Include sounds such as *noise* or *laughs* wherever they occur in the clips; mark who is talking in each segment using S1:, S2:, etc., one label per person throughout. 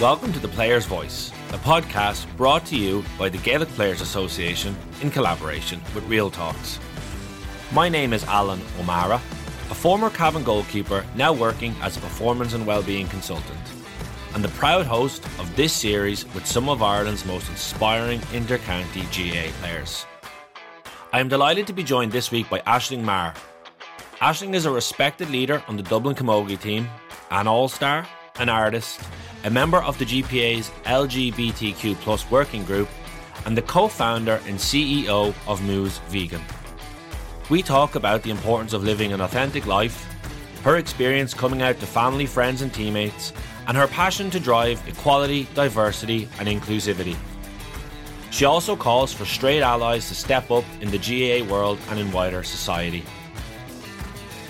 S1: Welcome to The Player's Voice, a podcast brought to you by the Gaelic Players Association in collaboration with Real Talks. My name is Alan O'Mara, a former Cavan goalkeeper now working as a performance and wellbeing consultant, and the proud host of this series with some of Ireland's most inspiring inter-county GAA players. I am delighted to be joined this week by Aisling Maher. Aisling is a respected leader on the Dublin Camogie team, an all-star, an artist, a member of the GPA's LGBTQ plus working group, and the co founder and CEO of Mooze Vegan. We talk about the importance of living an authentic life, her experience coming out to family, friends, and teammates, and her passion to drive equality, diversity, and inclusivity. She also calls for straight allies to step up in the GAA world and in wider society.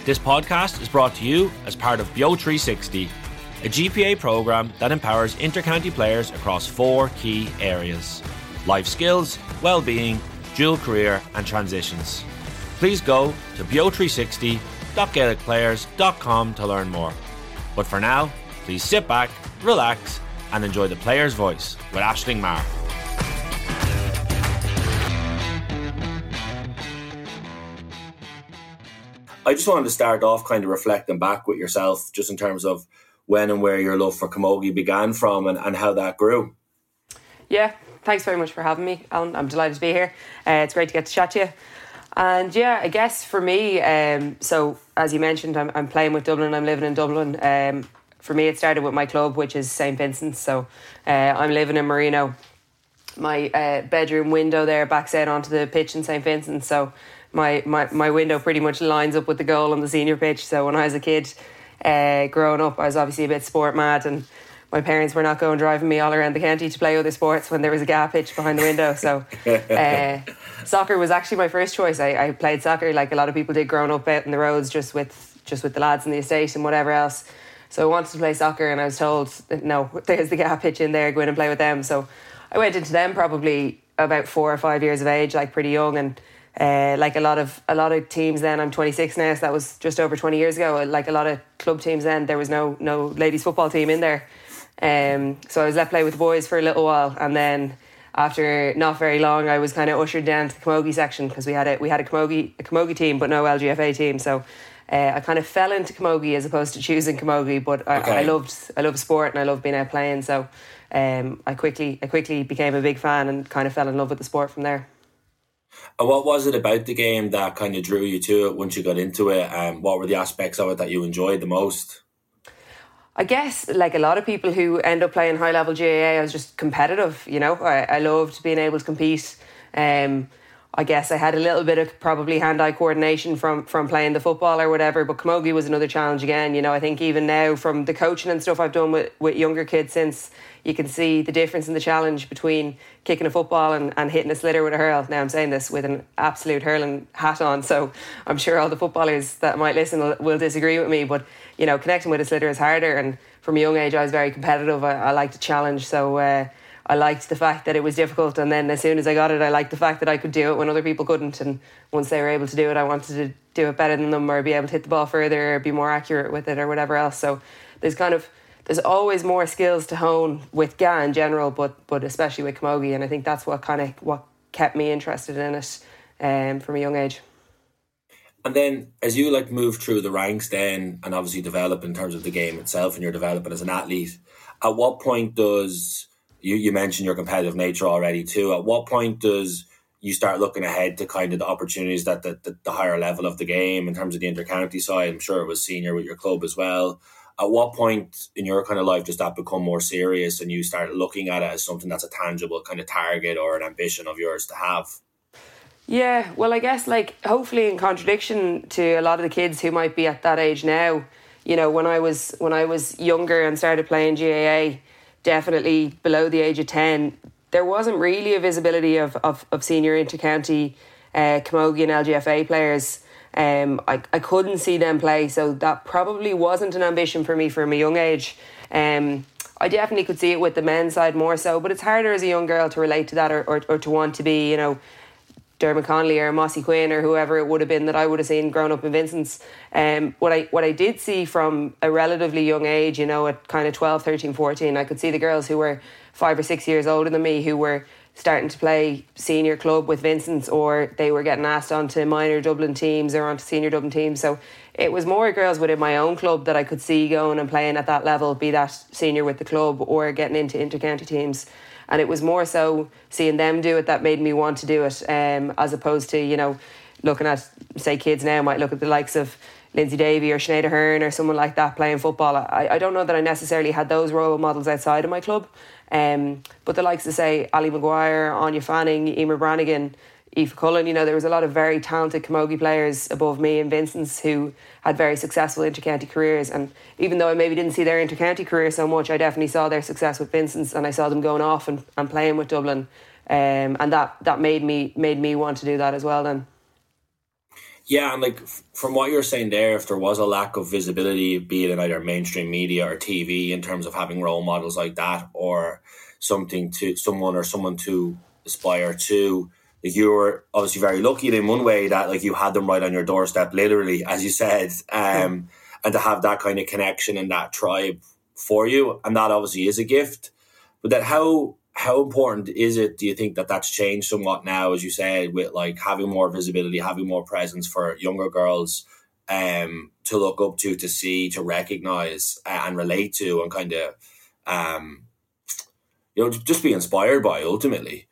S1: This podcast is brought to you as part of BEO 360 a GPA programme that empowers intercounty players across four key areas life skills, well-being, dual career and transitions. Please go to beo360.gaelicplayers.com to learn more. But for now, please sit back, relax and enjoy the player's voice with Aisling Maher. I just wanted to start off kind of reflecting back with yourself, just in terms of when and where your love for camogie began from and, and how that grew.
S2: Yeah, thanks very much for having me, Alan. I'm delighted to be here. Uh, it's great to get to chat to you. And yeah, I guess for me, um, so as you mentioned, I'm, I'm playing with Dublin, I'm living in Dublin. Um, for me, it started with my club, which is St. Vincent's. So uh, I'm living in Marino. My uh, bedroom window there backs out onto the pitch in St. Vincent's. So my, my, my window pretty much lines up with the goal on the senior pitch. So when I was a kid, uh, growing up, I was obviously a bit sport mad, and my parents were not going driving me all around the county to play other sports when there was a GAA pitch behind the window. So, *laughs* uh, soccer was actually my first choice. I, I played soccer like a lot of people did growing up out in the roads, just with just with the lads in the estate and whatever else. So I wanted to play soccer, and I was told, no, *laughs* there's the GAA pitch in there. Go in and play with them. So I went into them probably about four or five years of age, like pretty young, and uh, like a lot of a lot of teams then I'm 26 now so that was just over 20 years ago like a lot of club teams then there was no no ladies football team in there. Um, so I was left play with the boys for a little while and then after not very long I was kind of ushered down to the camogie section because we had a we had a camogie a camogie team but no LGFA team. So uh, I kind of fell into camogie as opposed to choosing camogie but I, okay. I loved I loved sport and I loved being out playing. So um, I quickly I quickly became a big fan and kind of fell in love with the sport from there
S1: and what was it about the game that kind of drew you to it once you got into it? Um, what were the aspects of it that you enjoyed the most?
S2: I guess, like a lot of people who end up playing high level GAA, I was just competitive. You know, I, I loved being able to compete. Um, I guess I had a little bit of probably hand-eye coordination from from playing the football or whatever. But camogie was another challenge again. You know, I think even now from the coaching and stuff I've done with, with younger kids since you can see the difference in the challenge between kicking a football and, and hitting a sliotar with a hurl. Now I'm saying this with an absolute hurling hat on, so I'm sure all the footballers that might listen will, will disagree with me. But you know, connecting with a sliotar is harder, and from a young age I was very competitive. I, I like to challenge, so. Uh, I liked the fact that it was difficult, and then as soon as I got it, I liked the fact that I could do it when other people couldn't. And once they were able to do it, I wanted to do it better than them, or be able to hit the ball further, or be more accurate with it, or whatever else. So there's kind of there's always more skills to hone with GAA in general, but but especially with camogie, and I think that's what kind of what kept me interested in it um, from a young age.
S1: And then, as you like move through the ranks, then and obviously develop in terms of the game itself, and you're developing as an athlete. At what point does you, you mentioned your competitive nature already too. At what point does you start looking ahead to kind of the opportunities that the, the, the higher level of the game in terms of the intercounty side? I'm sure it was senior with your club as well. At what point in your kind of life does that become more serious and you start looking at it as something that's a tangible kind of target or an ambition of yours to have?
S2: Yeah, well, I guess like hopefully in contradiction to a lot of the kids who might be at that age now, you know, when I was when I was younger and started playing GAA, definitely below the age of 10, there wasn't really a visibility of, of, of senior intercounty uh, Camogie and LGFA players. Um, I, I couldn't see them play, so that probably wasn't an ambition for me from a young age. Um, I definitely could see it with the men's side more so, but it's harder as a young girl to relate to that or, or, or to want to be, you know, Diarmuid Connolly or Mossy Quinn or whoever it would have been that I would have seen growing up in Vincent's. Um, what I what I did see from a relatively young age, you know, at kind of 12, 13, 14, I could see the girls who were five or six years older than me who were starting to play senior club with Vincent's or they were getting asked onto minor Dublin teams or onto senior Dublin teams. So it was more girls within my own club that I could see going and playing at that level, be that senior with the club or getting into intercounty teams. And it was more so seeing them do it that made me want to do it, um, as opposed to, you know, looking at, say, kids now might look at the likes of Lyndsey Davey or Sinéad Aherne or someone like that playing football. I, I don't know that I necessarily had those role models outside of my club. Um, but the likes of, say, Ali Maguire, Anya Fanning, Emer Brannigan, Aoife Cullen, you know, there was a lot of very talented camogie players above me and Vincent's who had very successful intercounty careers. And even though I maybe didn't see their intercounty career so much, I definitely saw their success with Vincent's and I saw them going off and, and playing with Dublin. Um, and that, that made me made me want to do that as well then.
S1: Yeah, and like from what you're saying there, if there was a lack of visibility, be it in either mainstream media or TV, in terms of having role models like that, or something to someone or someone to aspire to, like you were obviously very lucky in one way that like you had them right on your doorstep, literally, as you said, um, and to have that kind of connection and that tribe for you, and that obviously is a gift. But that how how important is it? Do you think that that's changed somewhat now, as you said, with like having more visibility, having more presence for younger girls um, to look up to, to see, to recognize, uh, and relate to, and kind of um, you know just be inspired by ultimately.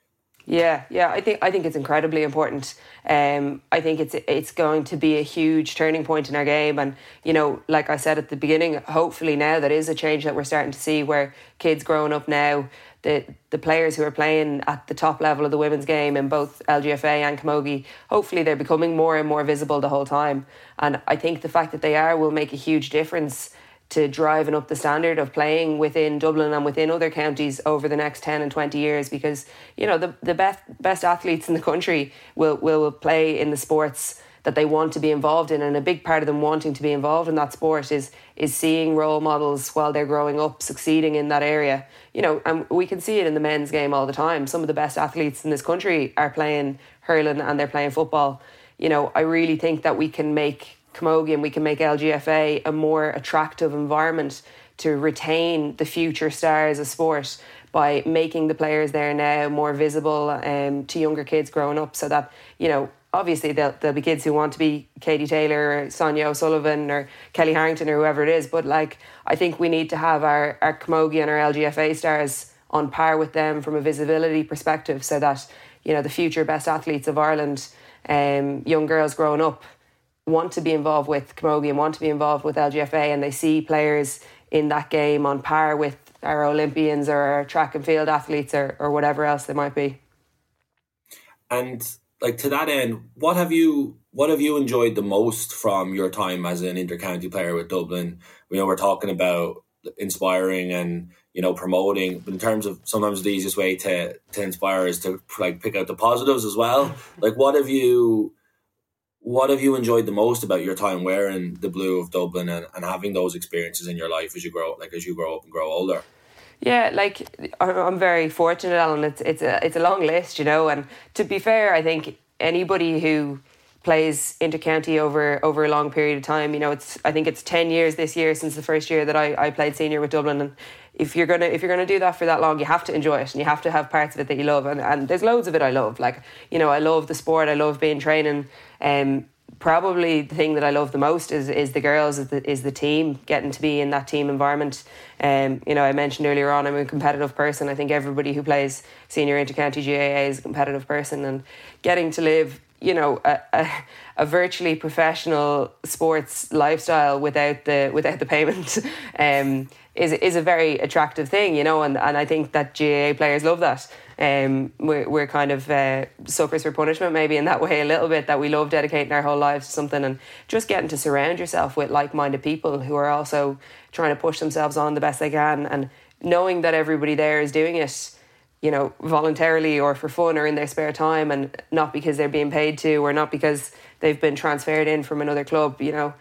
S2: Yeah, yeah, I think I think it's incredibly important. Um, I think it's it's going to be a huge turning point in our game, and you know, like I said at the beginning, hopefully now that is a change that we're starting to see, where kids growing up now, the the players who are playing at the top level of the women's game in both LGFA and Camogie, hopefully they're becoming more and more visible the whole time, and I think the fact that they are will make a huge difference to driving up the standard of playing within Dublin and within other counties over the next 10 and 20 years because you know the, the best best athletes in the country will will play in the sports that they want to be involved in. And a big part of them wanting to be involved in that sport is is seeing role models while they're growing up succeeding in that area. You know and we can see it in the men's game all the time. Some of the best athletes in this country are playing hurling and they're playing football. You know I really think that we can make Camogie and we can make LGFA a more attractive environment to retain the future stars of sport by making the players there now more visible um, to younger kids growing up so that, you know, obviously there'll, there'll be kids who want to be Katie Taylor or Sonia O'Sullivan or Kellie Harrington or whoever it is. But like, I think we need to have our, our Camogie and our LGFA stars on par with them from a visibility perspective so that, you know, the future best athletes of Ireland, um, young girls growing up, want to be involved with Camogie and want to be involved with LGFA and they see players in that game on par with our Olympians or our track and field athletes or, or whatever else they might be.
S1: And like to that end, what have you what have you enjoyed the most from your time as an intercounty player with Dublin? We know we're talking about inspiring and you know promoting, but in terms of sometimes the easiest way to to inspire is to like pick out the positives as well. Like what have you what have you enjoyed the most about your time wearing the blue of Dublin and, and having those experiences in your life as you grow like as you grow up and grow older?
S2: Yeah, like I'm very fortunate, Alan. It's it's a it's a long list, you know. And to be fair, I think anybody who plays intercounty over over a long period of time, you know, it's I think it's ten years this year since the first year that I, I played senior with Dublin, and if you're gonna if you're gonna do that for that long, you have to enjoy it and you have to have parts of it that you love. And and there's loads of it I love. Like you know, I love the sport. I love being training um, probably the thing that I love the most is is the girls, is the, is the team, getting to be in that team environment. Um, you know, I mentioned earlier on, I'm a competitive person. I think everybody who plays senior intercounty GAA is a competitive person, and getting to live, you know, a, a, a virtually professional sports lifestyle without the without the payment. *laughs* Um, is is a very attractive thing, you know, and, and I think that GAA players love that. Um, we're, we're kind of uh, suckers for punishment maybe in that *laughs* way a little bit that we love dedicating our whole lives to something and just getting to surround yourself with like-minded people who are also trying to push themselves on the best they can and knowing that everybody there is doing it you know voluntarily or for fun or in their spare time and not because they're being paid to or not because they've been transferred in from another club you know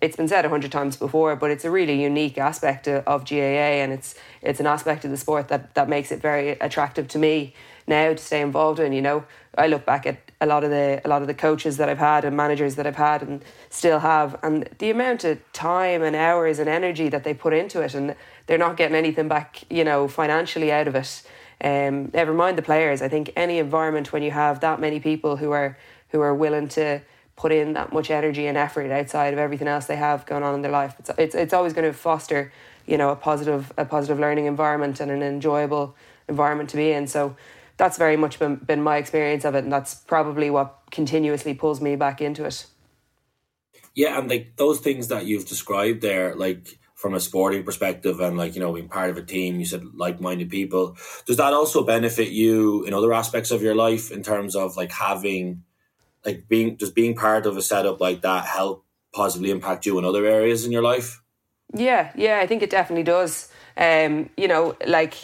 S2: it's been said a hundred times before, but it's a really unique aspect of GAA, and it's it's an aspect of the sport that that makes it very attractive to me now to stay involved in. You know, I look back at a lot of the a lot of the coaches that I've had and managers that I've had and still have, and the amount of time and hours and energy that they put into it, and they're not getting anything back, you know, financially out of it. Um, never mind the players. I think any environment when you have that many people who are who are willing to put in that much energy and effort outside of everything else they have going on in their life, it's it's, it's always going to foster, you know, a positive a positive learning environment and an enjoyable environment to be in. So that's very much been, been my experience of it, and that's probably what continuously pulls me back into it.
S1: Yeah, and like those things that you've described there, like from a sporting perspective and like you know being part of a team you said like-minded people does that also benefit you in other aspects of your life in terms of like having like being does being part of a setup like that help positively impact you in other areas in your life
S2: yeah yeah i think it definitely does um you know like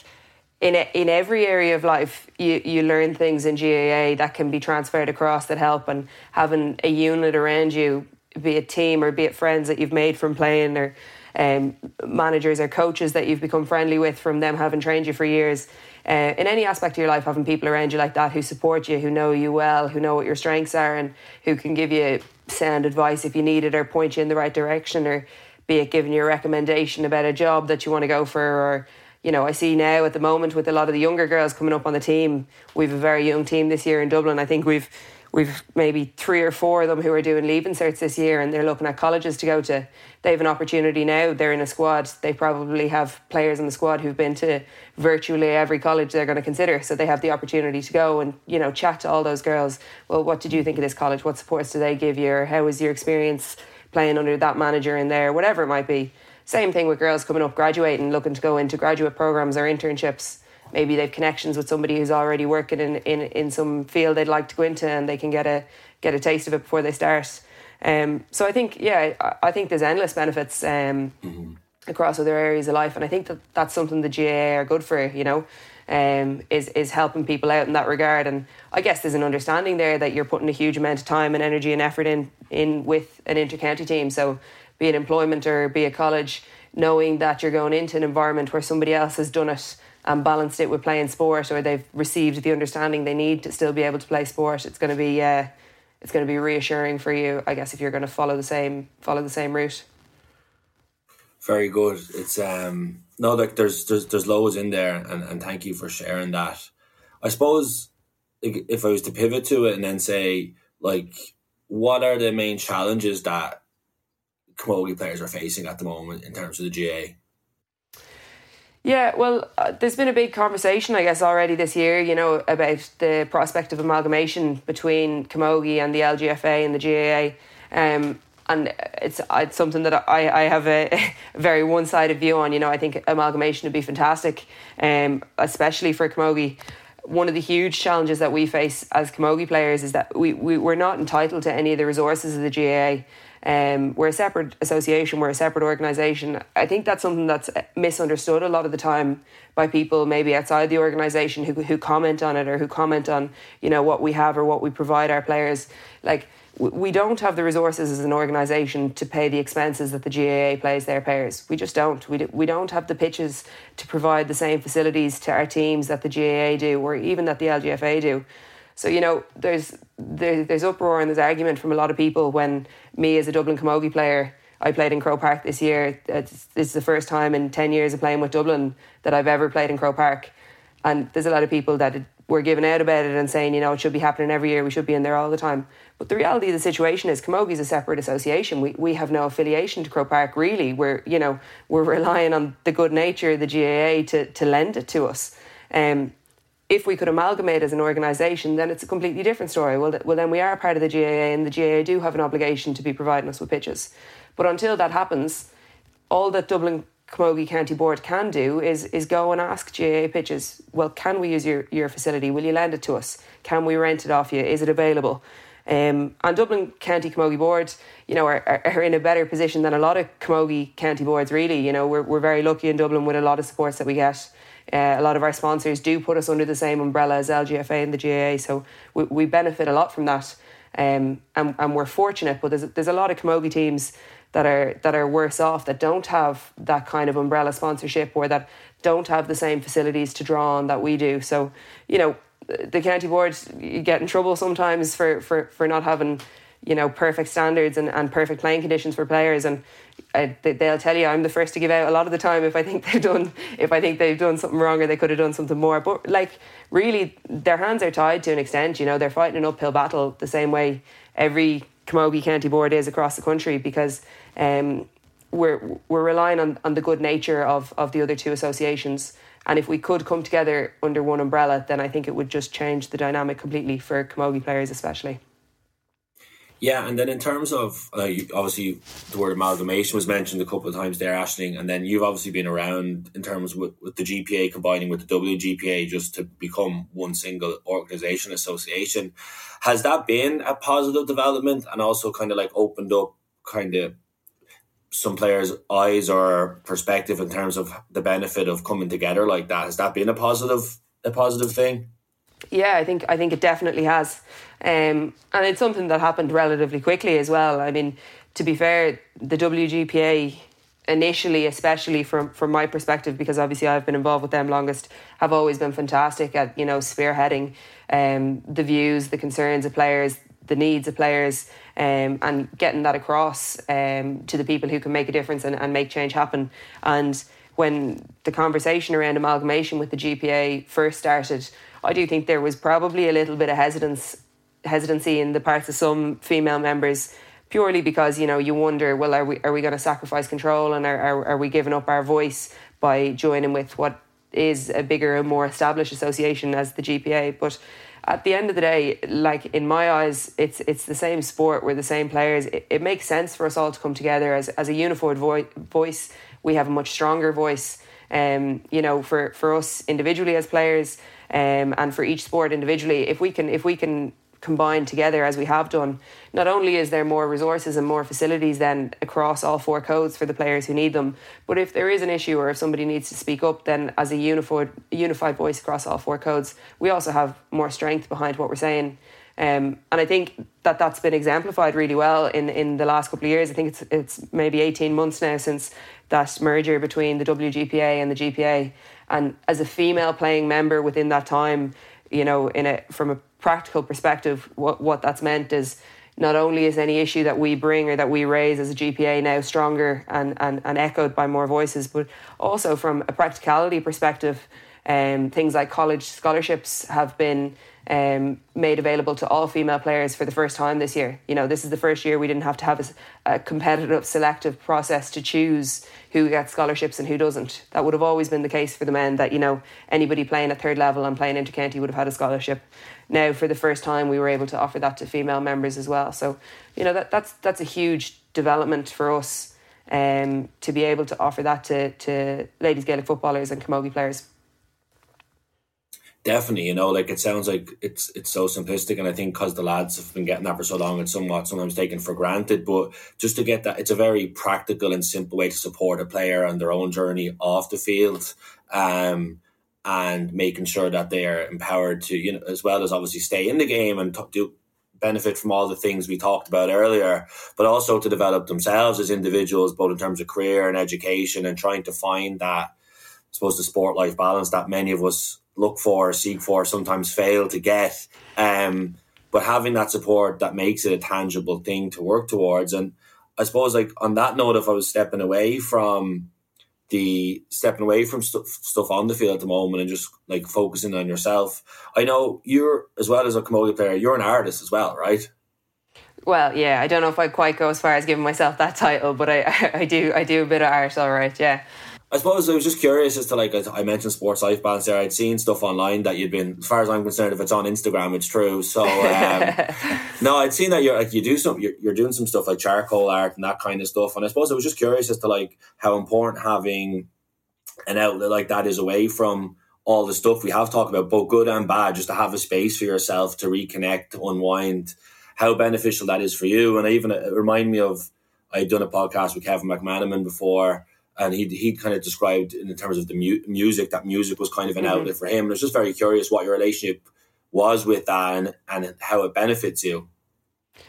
S2: in in every area of life, you, you learn things in GAA that can be transferred across that help, and having a unit around you, be it team or be it friends that you've made from playing, or um, managers or coaches that you've become friendly with from them having trained you for years. Uh, in any aspect of your life, having people around you like that who support you, who know you well, who know what your strengths are, and who can give you sound advice if you need it, or point you in the right direction, or be it giving you a recommendation about a job that you want to go for, or you know, I see now at the moment with a lot of the younger girls coming up on the team, we've a very young team this year in Dublin. I think we've we've maybe three or four of them who are doing leaving certs this year and they're looking at colleges to go to. They have an opportunity now. They're in a squad. They probably have players in the squad who've been to virtually every college they're going to consider. So they have the opportunity to go and, you know, chat to all those girls. Well, what did you think of this college? What supports do they give you? Or how was your experience playing under that manager in there? Whatever it might be. Same thing with girls coming up, graduating, looking to go into graduate programs or internships. Maybe they've connections with somebody who's already working in, in, in some field they'd like to go into, and they can get a get a taste of it before they start. Um, so I think, yeah, I, I think there's endless benefits um, mm-hmm. across other areas of life, and I think that that's something the GAA are good for. You know, um, is is helping people out in that regard. And I guess there's an understanding there that you're putting a huge amount of time and energy and effort in in with an intercounty team. So be it employment or be it college, knowing that you're going into an environment where somebody else has done it and balanced it with playing sport, or they've received the understanding they need to still be able to play sport. It's going to be uh, it's going to be reassuring for you, I guess, if you're going to follow the same follow the same route.
S1: Very good. It's um no like there's there's there's loads in there, and and thank you for sharing that. I suppose if I was to pivot to it and then say like what are the main challenges that Camogie players are facing at the moment in terms of the GAA?
S2: Yeah, well, uh, there's been a big conversation, I guess, already this year, you know, about the prospect of amalgamation between Camogie and the LGFA and the GAA. Um, and it's it's something that I, I have a, *laughs* very one sided view on. You know, I think amalgamation would be fantastic, um, especially for Camogie. One of the huge challenges that we face as Camogie players is that we, we, we're not entitled to any of the resources of the GAA. Um, we're a separate association, we're a separate organisation. I think that's something that's misunderstood a lot of the time by people maybe outside the organisation who, who comment on it or who comment on, you know, what we have or what we provide our players. Like, we don't have the resources as an organisation to pay the expenses that the GAA pays their players. We just don't. We, do, we don't have the pitches to provide the same facilities to our teams that the GAA do or even that the LGFA do. So you know, there's there, there's uproar and there's argument from a lot of people when me as a Dublin Camogie player, I played in Croke Park this year. It's, is the first time in ten years of playing with Dublin that I've ever played in Croke Park, and there's a lot of people that were giving out about it and saying, you know, it should be happening every year. We should be in there all the time. But the reality of the situation is Camogie is a separate association. We, we have no affiliation to Croke Park, really. We're, you know, we're relying on the good nature of the GAA to, to lend it to us. Um, if we could amalgamate as an organisation, then it's a completely different story. Well, well, then we are part of the GAA, and the GAA do have an obligation to be providing us with pitches. But until that happens, all that Dublin Camogie County Board can do is is go and ask GAA pitches. Well, can we use your, your facility? Will you lend it to us? Can we rent it off you? Is it available? Um, and Dublin County Camogie Board, you know, are, are in a better position than a lot of Camogie County boards. Really, you know, we're we're very lucky in Dublin with a lot of supports that we get. Uh, a lot of our sponsors do put us under the same umbrella as LGFA and the GAA, so we, we benefit a lot from that. Um, and, and we're fortunate, but there's, there's a lot of camogie teams that are that are worse off that don't have that kind of umbrella sponsorship or that don't have the same facilities to draw on that we do. So, you know, the county board you get in trouble sometimes for, for, for not having you know perfect standards and, and perfect playing conditions for players. And uh, they'll tell you I'm the first to give out a lot of the time. If I think *laughs* they've done if I think they've done something wrong or they could have done something more. But like really their hands are tied to an extent you know they're fighting an uphill battle the same way every Camogie County Board is across the country because um, we're we're relying on, on the good nature of, of the other two associations. And if we could come together under one umbrella then I think it would just change the dynamic completely for Camogie players especially.
S1: Yeah, and then in terms of uh, you, obviously the word amalgamation was mentioned a couple of times there, Aisling, and then you've obviously been around in terms with, with the GPA combining with the WGPA just to become one single organization association. Has that been a positive development and also kind of like opened up kind of some players' eyes or perspective in terms of the benefit of coming together like that? Has that been a positive a positive thing?
S2: Yeah, I think I think it definitely has, um, and it's something that happened relatively quickly as well. I mean, to be fair, the WGPA initially, especially from from my perspective, because obviously I've been involved with them longest, have always been fantastic at you know spearheading um, the views, the concerns of players, the needs of players, um, and getting that across um, to the people who can make a difference and, and make change happen. And when the conversation around amalgamation with the GPA first started, I do think there was probably a little bit of hesitance hesitancy in the parts of some female members purely because you know you wonder well are we are we going to sacrifice control and are, are, are we giving up our voice by joining with what is a bigger and more established association as the GPA but at the end of the day like in my eyes it's it's the same sport we're the same players. It, it makes sense for us all to come together as, as a unified vo- voice. We have a much stronger voice um, you know for, for us individually as players um, and for each sport individually. If we can, if we can combine together as we have done, not only is there more resources and more facilities then across all four codes for the players who need them, but if there is an issue or if somebody needs to speak up, then as a unified unified voice across all four codes, we also have more strength behind what we're saying. Um, and I think that that's been exemplified really well in, in the last couple of years. I think it's it's maybe 18 months now since that merger between the WGPA and the GPA. And as a female playing member within that time, you know, in a from a practical perspective, what what that's meant is not only is any issue that we bring or that we raise as a GPA now stronger and, and, and echoed by more voices, but also from a practicality perspective, um, things like college scholarships have been um, made available to all female players for the first time this year. You know, this is the first year we didn't have to have a, a, competitive selective process to choose who gets scholarships and who doesn't. That would have always been the case for the men that, you know, anybody playing at third level and playing intercounty would have had a scholarship. Now, for the first time, we were able to offer that to female members as well. So, you know, that, that's, that's a huge development for us um, to be able to offer that to, to ladies Gaelic footballers and camogie players.
S1: Definitely you know like it sounds like it's it's so simplistic and i think because the lads have been getting that for so long it's somewhat sometimes taken for granted. But just to get that it's a very practical and simple way to support a player on their own journey off the field. Um and making sure that they are empowered to you know as well as obviously stay in the game and t- do benefit from all the things we talked about earlier but also to develop themselves as individuals both in terms of career and education and trying to find that I suppose the sport life balance that many of us look for, seek for, sometimes fail to get. Um, but having that support that makes it a tangible thing to work towards. And I suppose, like on that note, if I was stepping away from the stepping away from stuff stuff on the field at the moment and just like focusing on yourself, I know you're as well as a camogie player, you're an artist as well, right?
S2: Well, yeah, I don't know if I quite go as far as giving myself that title, but I, *laughs* I do I do a bit of art, all right, yeah.
S1: I suppose I was just curious as to like I mentioned sports life balance there. I'd seen stuff online that you'd been, as far as I'm concerned, if it's on Instagram, it's true. So um, *laughs* no, I'd seen that you're like you do some you're, you're doing some stuff like charcoal art and that kind of stuff. And I suppose I was just curious as to like how important having an outlet like that is away from all the stuff we have talked about, both good and bad, just to have a space for yourself to reconnect, to unwind. How beneficial that is for you, and I even it remind me of I'd done a podcast with Kevin McManamon before and he he kind of described in terms of the mu- music that music was kind of an mm-hmm. outlet for him. And I was just very curious what your relationship was with that and, and how it benefits you.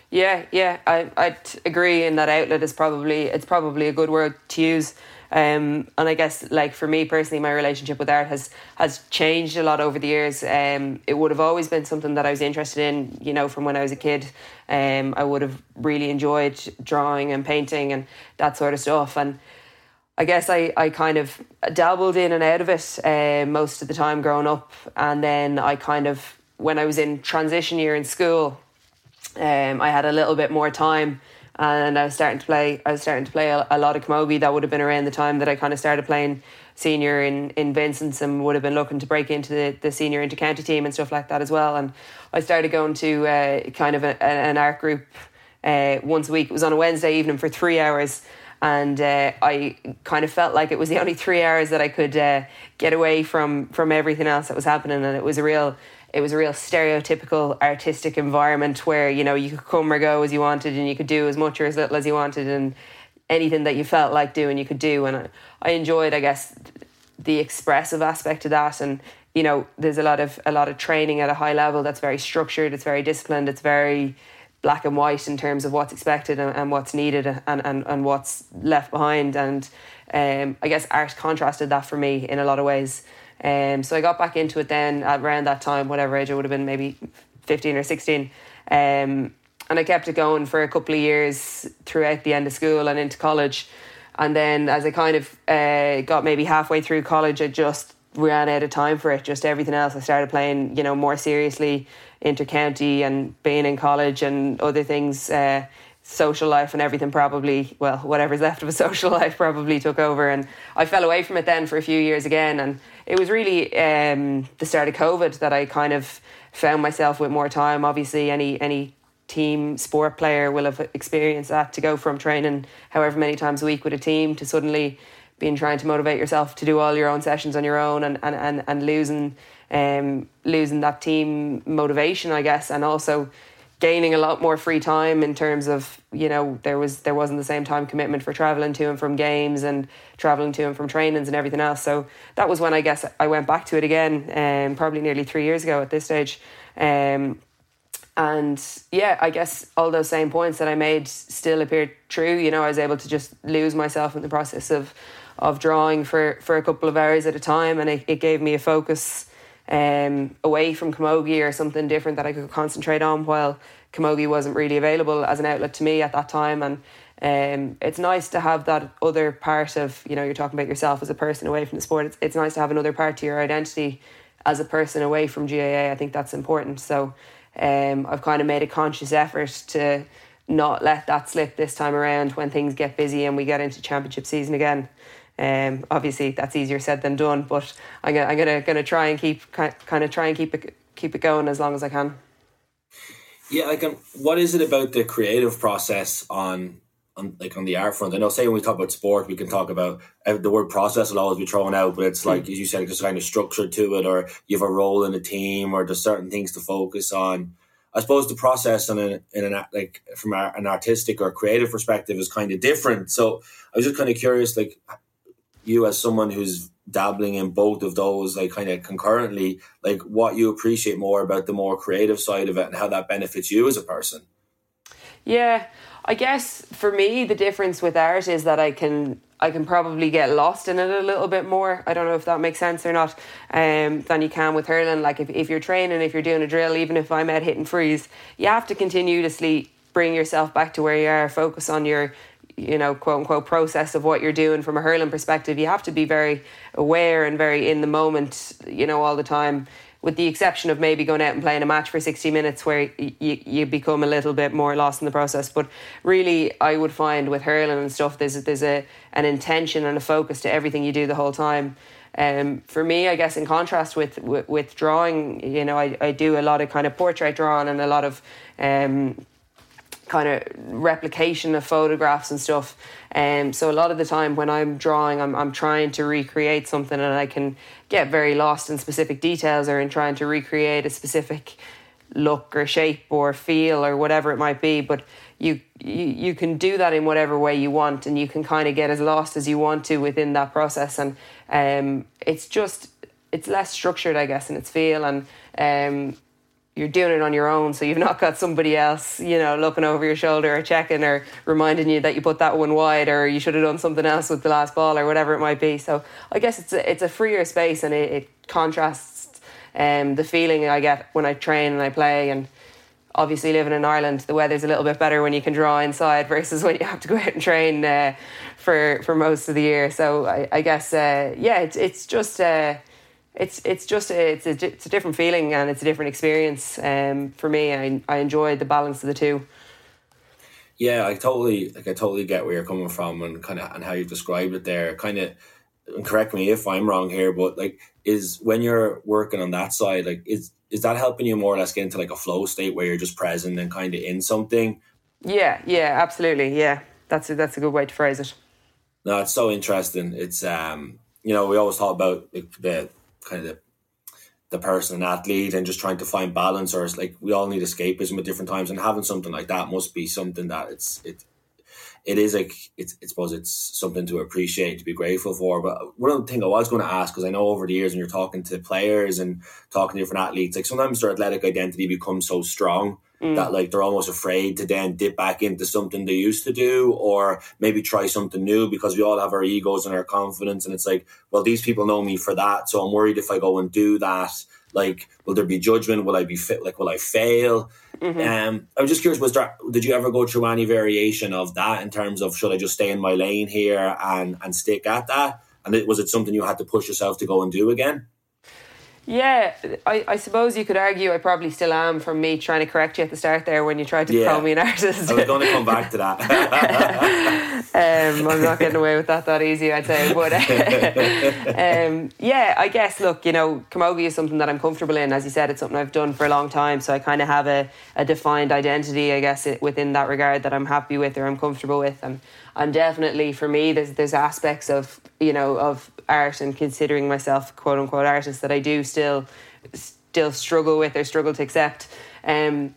S2: Yeah, yeah, I I'd agree in that outlet is probably it's probably a good word to use. Um, and I guess like for me personally, my relationship with art has has changed a lot over the years. Um, it would have always been something that I was interested in, you know, from when I was a kid. Um, I would have really enjoyed drawing and painting and that sort of stuff. And I guess I, I kind of dabbled in and out of it uh, most of the time growing up. And then I kind of, when I was in transition year in school, um, I had a little bit more time and I was starting to play. I was starting to play a, a lot of camogie. That would have been around the time that I kind of started playing senior in in Vincent's and would have been looking to break into the, the senior intercounty team and stuff like that as well. And I started going to uh, kind of a, an art group uh, once a week. It was on a Wednesday evening for three hours. And uh, I kind of felt like it was the *laughs* only three hours that I could uh, get away from from everything else that was happening, and it was a real it was a real stereotypical artistic environment where you know you could come or go as you wanted and you could do as much or as little as you wanted and anything that you felt like doing you could do. And I, I enjoyed I guess the expressive aspect of that. And you know there's a lot of a lot of training at a high level that's very structured it's very disciplined it's very black and white in terms of what's expected and, and what's needed and, and, and what's left behind and um, I guess art contrasted that for me in a lot of ways um, so I got back into it then around that time, whatever age I would have been, maybe 15 or 16. Um, and I kept it going for a couple of years throughout the end of school and into college. And then as I kind of uh, got maybe halfway through college, I just ran out of time for it. Just everything else, I started playing, you know, more seriously intercounty and being in college and other things. Uh, social life and everything probably well whatever's left of a *laughs* social life probably took over and I fell away from it then for a few years again and it was really um, the start of COVID that I kind of found myself with more time obviously any any team sport player will have experienced that to go from training however many times a week with a team to suddenly being trying to motivate yourself to do all your own sessions on your own and and, and, and losing um, losing that team motivation I guess and also gaining a lot more free time in terms of you know there was there wasn't the same time commitment for traveling to and from games and traveling to and from trainings and everything else. So that was when I guess I went back to it again um, probably nearly three years ago at this stage. Um, and yeah I guess all those same points that I made still appeared true. You know I was able to just lose myself in the process of of drawing for for a couple of hours at a time and it, it gave me a focus um, away from camogie or something different that I could concentrate on while camogie wasn't really available as an outlet to me at that time. And um, it's nice to have that other part of, you know, you're talking about yourself as a person away from the sport. It's, it's nice to have another part to your identity as a person away from GAA. I think that's important. So um, I've kind of made a conscious effort to not let that slip this time around when things get busy and we get into championship season again. Um, obviously, that's easier said than done, but I'm gonna, I'm gonna gonna try and keep kind of try and keep it keep it going as long as I can.
S1: Yeah, like um, what is it about the creative process on on like on the art front? I know, say when we talk about sport, we can talk about uh, the word process will always be thrown out, but it's like mm. as you said, just kind of structure to it, or you have a role in a team, or there's certain things to focus on. I suppose the process in an, in an like from an artistic or creative perspective is kind of different. So I was just kind of curious, like you as someone who's dabbling in both of those like kind of concurrently like what you appreciate more about the more creative side of it and how that benefits you as a person?
S2: Yeah i guess for me the difference with art is that i can i can probably get lost in it a little bit more. I don't know if that makes sense or not um, than you can with hurling. Like if, if you're training if you're doing a drill even if i'm at hit and freeze you have to continuously bring yourself back to where you are focus on your you know, quote unquote, process of what you're doing from a hurling perspective, you have to be very aware and very in the moment, you know, all the time. With the exception of maybe going out and playing a match for 60 minutes where you, you become a little bit more lost in the process. But really, I would find with hurling and stuff, there's, there's a, an intention and a focus to everything you do the whole time. Um, for me, I guess in contrast with, with, with drawing, you know, I, I do a lot of kind of portrait drawing and a lot of um, kind of replication of photographs and stuff. Um, so a lot of the time when I'm drawing, I'm, I'm trying to recreate something and I can get very lost in specific details or in trying to recreate a specific look or shape or feel or whatever it might be. But you, you, you can do that in whatever way you want and you can kind of get as lost as you want to within that process. And um, it's just, it's less structured, I guess, in its feel. And um, you're doing it on your own, so you've not got somebody else, you know, looking over your shoulder or checking or reminding you that you put that one wide or you should have done something else with the last ball or whatever it might be. So I guess it's a, it's a freer space and it, it contrasts um, the feeling I get when I train and I play and obviously living in Ireland, the weather's a little bit better when you can draw inside *laughs* versus when you have to go out and train uh, for for most of the year. So I, I guess uh, yeah, it's it's just. Uh, it's it's just a, it's a it's a different feeling and it's a different experience. Um, for me, I I enjoy the balance of the two.
S1: Yeah, I totally like. I totally get where you're coming from and kind of and how you've described it there. Kind of, and correct me if I'm wrong here, but like, is when you're working on that side, like, is is that helping you more or less get into like a flow state where you're just present and kind of in something?
S2: Yeah, yeah, absolutely. Yeah, that's a, that's a good way to phrase it.
S1: No, it's so interesting. It's um, you know, we always talk about the kind of the, person and athlete and just trying to find balance or it's like we all need escapism at different times and having something like that must be something that it's it it is like it's I suppose it's something to appreciate to be grateful for. But one thing I was going to ask because I know over the years when you're talking to players and talking to different athletes, like sometimes their athletic identity becomes so strong mm. that like they're almost afraid to then dip back into something they used to do or maybe try something new because we all have our egos and our confidence and it's like, well, these people know me for that, so I'm worried if I go and do that like, will there be judgment? Will I be fit? Like, will I fail? Mm-hmm. Um, I was just curious. Was there? Did you ever go through any variation of that in terms of should I just stay in my lane here and and stick at that? And it, was it something you had to push yourself to go and do again?
S2: Yeah, I, I suppose you could argue I probably still am from me trying to correct you at the start there when you tried to yeah. call me an artist.
S1: I was going to come back to that. *laughs*
S2: um, I'm not getting away with that that easy, I'd say. But *laughs* um, yeah, I guess, look, you know, camogie is something that I'm comfortable in. As you said, it's something I've done for a long time. So I kind of have a, a defined identity, I guess, within that regard that I'm happy with or I'm comfortable with. And I'm definitely, for me, there's, there's aspects of, you know, of art and considering myself quote unquote artist that I do still still struggle with or struggle to accept. Um,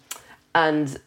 S2: and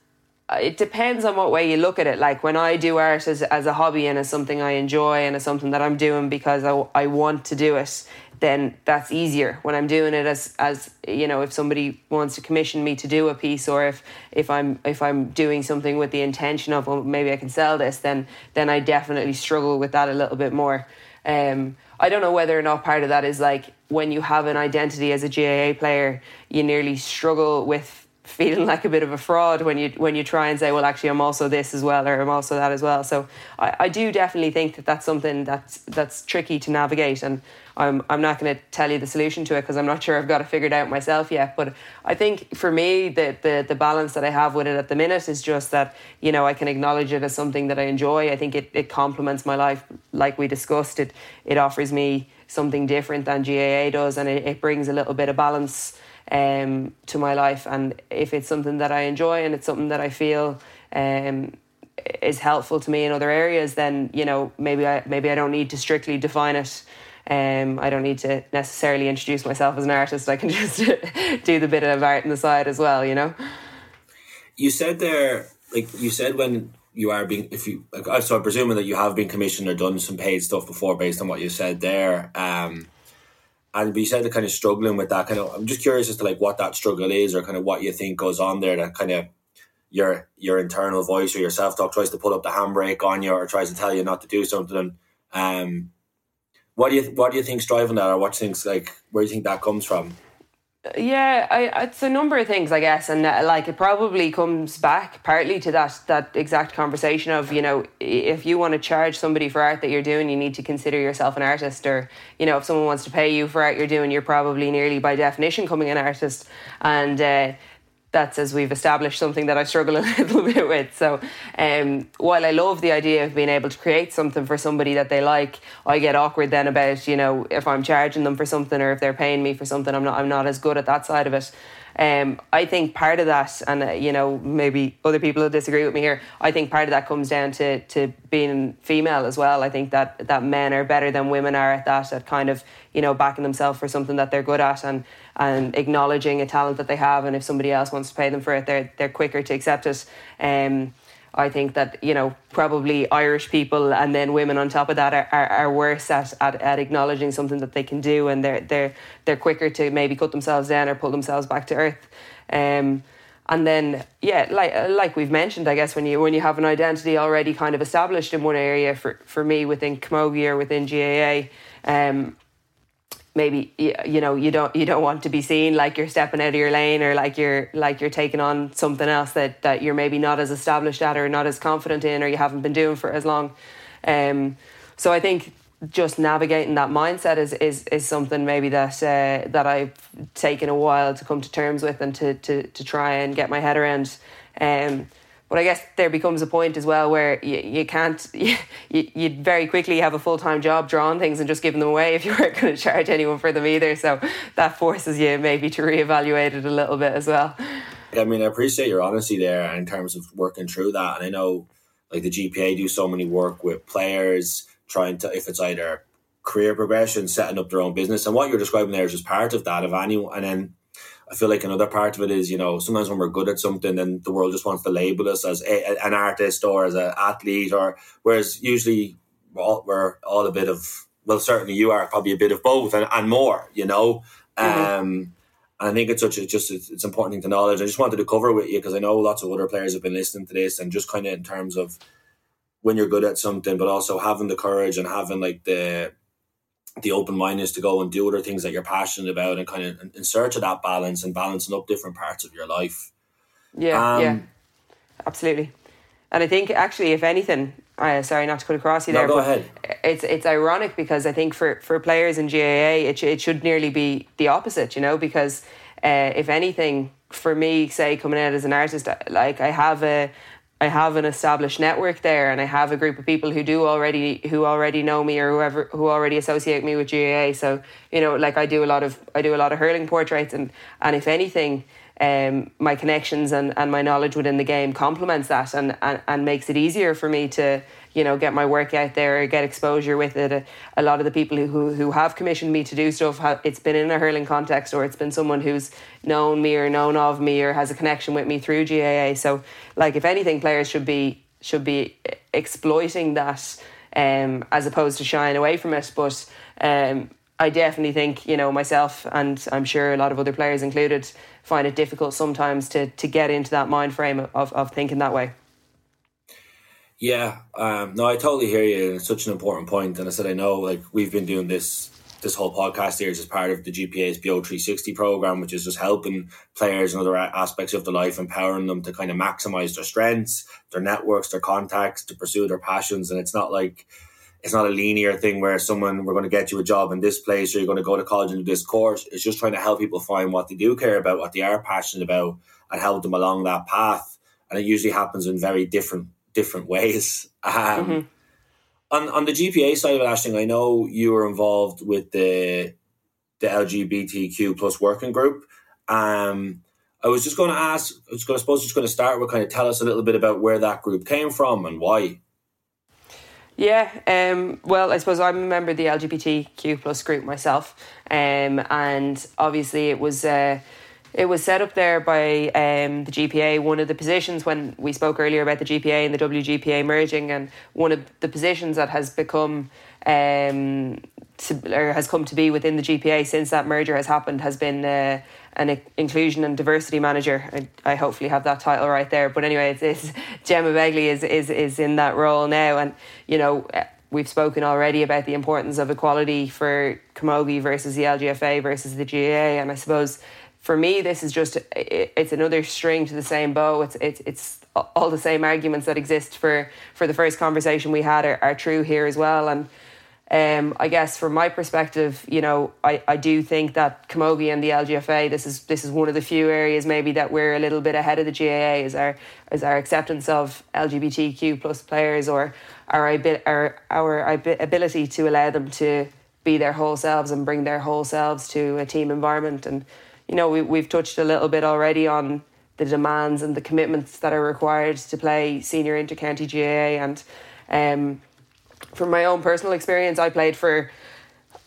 S2: it depends on what way you look at it. Like when I do art as, as a hobby and as something I enjoy and as something that I'm doing because I, I want to do it, then that's easier. When I'm doing it as as you know, if somebody wants to commission me to do a piece, or if if I'm if I'm doing something with the intention of well, maybe I can sell this, then then I definitely struggle with that a little bit more. Um, I don't know whether or not part of that is like when you have an identity as a GAA player, you nearly struggle with feeling like a bit of a fraud when you when you try and say, well, actually, I'm also this as well, or I'm also that as well. So I, I do definitely think that that's something that's that's tricky to navigate, and I'm I'm not going to tell you the solution to it because I'm not sure I've got it figured out myself yet. But I think for me, the the the balance that I have with it at the minute is just that you know I can acknowledge it as something that I enjoy. I think it it complements my life, like we discussed. It it offers me something different than GAA does, and it, it brings a little bit of balance um, to my life. And if it's something that I enjoy and it's something that I feel um, is helpful to me in other areas, then you know maybe I maybe I don't need to strictly define it. Um, I don't need to necessarily introduce myself as an artist. I can *laughs* just do the bit of art on the side as well. You know.
S1: You said there, like you said when you are being if you like, so I'm presuming that you have been commissioned or done some paid stuff before based on what you said there. Um, and you said the kind of struggling with that kind of i'm just curious as to like what that struggle is or kind of what you think goes on there that kind of your your internal voice or your self-talk tries to pull up the handbrake on you or tries to tell you not to do something um what do you what do you think's driving that or what things like where do you think that comes from?
S2: Yeah, I, it's a number of things, I guess, and uh, like it probably comes back partly to that that exact conversation of you know if you want to charge somebody for art that you're doing, you need to consider yourself an artist, or you know if someone wants to pay you for art you're doing, you're probably nearly by definition coming an artist, and uh, that's as we've established something that I struggle *laughs* a little bit with. So, um, while I love the idea of being able to create something for somebody that they like, I get awkward then about you know if I'm charging them for something or if they're paying me for something. I'm not I'm not as good at that side of it. Um, I think part of that, and uh, you know, maybe other people will disagree with me here. I think part of that comes down to to being female as well. I think that that men are better than women are at that, at kind of you know backing themselves for something that they're good at and and acknowledging a talent that they have. And if somebody else wants to pay them for it, they're they're quicker to accept it. Um, I think that you know probably Irish people and then women on top of that are, are, are worse at, at, at acknowledging something that they can do and they're they're they're quicker to maybe cut themselves down or pull themselves back to earth. Um, and then yeah, like like we've mentioned, I guess when you when you have an identity already kind of established in one area, for for me within Camogie or within GAA, um, maybe you know you don't you don't want to be seen like you're stepping out of your lane or like you're like you're taking on something else that that you're maybe not as established at or not as confident in or you haven't been doing for as long. Um, so I think just navigating that mindset is is, is something maybe that uh, that I've taken a while to come to terms with and to to, to try and get my head around. Um, but I guess there becomes a point as well where you, you can't, *laughs* you, you very quickly have a full time job drawing things and just giving them away if you *laughs* weren't going to charge anyone for them either. So that forces you maybe to reevaluate it a little bit as well.
S1: I mean, I appreciate your honesty there in terms of working through that. And I know like the GPA do so many work with players trying to, if it's either career progression, setting up their own business. And what you're describing there is just part of that. Of anyone, and then I feel like another part of it is, you know, sometimes when we're good at something, then the world just wants to label us as a, an artist or as an athlete, or whereas usually we're all, we're all a bit of, well, certainly you are probably a bit of both and, and more, you know. Mm-hmm. Um, I think it's such a just it's, it's important thing to knowledge. I just wanted to cover with you because I know lots of other players have been listening to this and just kind of in terms of when you're good at something, but also having the courage and having like the the open mindedness to go and do other things that you're passionate about and kind of in search of that balance and balancing up different parts of your life.
S2: Yeah, um, yeah, absolutely. And I think actually, if anything, uh, sorry not to cut across you
S1: no,
S2: there,
S1: go
S2: but
S1: ahead.
S2: it's it's ironic because I think for, for players in GAA, it, it should nearly be the opposite, you know, because uh, if anything, for me, say coming out as an artist, like I have a I have an established network there, and I have a group of people who do already who already know me or whoever who already associate me with GAA. So you know, like I do a lot of I do a lot of hurling portraits, and and if anything, um, my connections and, and my knowledge within the game complements that, and, and and makes it easier for me to you know, get my work out there, get exposure with it. A, lot of the people who, who have commissioned me to do stuff, it's been in a hurling context or it's been someone who's known me or known of me or has a connection with me through GAA. So, like, if anything, players should be should be exploiting that um, as opposed to shying away from it. But um, I definitely think, you know, myself and I'm sure a lot of other players included find it difficult sometimes to, to get into that mind frame of, of thinking that way.
S1: Yeah, um, no, I totally hear you. It's such an important point, and I said I know, like we've been doing this this whole podcast here is as part of the GPA's BEO three sixty program, which is just helping players and other aspects of their life, empowering them to kind of maximize their strengths, their networks, their contacts, to pursue their passions. And it's not like it's not a linear thing where someone we're going to get you a job in this place or you're going to go to college and do this course. It's just trying to help people find what they do care about, what they are passionate about, and help them along that path. And it usually happens in very different different *laughs* ways. Um, mm-hmm. On on the GPA side of it, Aisling, I know you were involved with the the LGBTQ plus working group. Um, I was just going to ask. I was going to suppose just going to start with kind of tell us a little bit about where that group came from and why.
S2: Yeah, um, well, I suppose I'm a member of the LGBTQ plus group myself, um, and obviously it was. Uh, it was set up there by um, the GPA. One of the positions when we spoke earlier about the GPA and the WGPA merging, and one of the positions that has become um, to, or has come to be within the GPA since that merger has happened has been uh, an inclusion and diversity manager. I, I, hopefully have that title right there. But anyway, it's, it's Gemma Begley is, is is in that role now, and you know we've spoken already about the importance of equality for Camogie versus the LGFA versus the GAA, and I suppose for me, this is just it's another string to the same bow. It's it's it's all the same arguments that exist for for the first conversation we had are, are true here as well. And um, I guess from my perspective, you know, I, I do think that Camogie and the LGFA this is this is one of the few areas maybe that we're a little bit ahead of the GAA is our is our acceptance of LGBTQ plus players or our our our ability to allow them to be their whole selves and bring their whole selves to a team environment and you know, we, we've touched a little bit already on the demands and the commitments that are required to play senior intercounty GAA. And um, from my own personal experience, I played for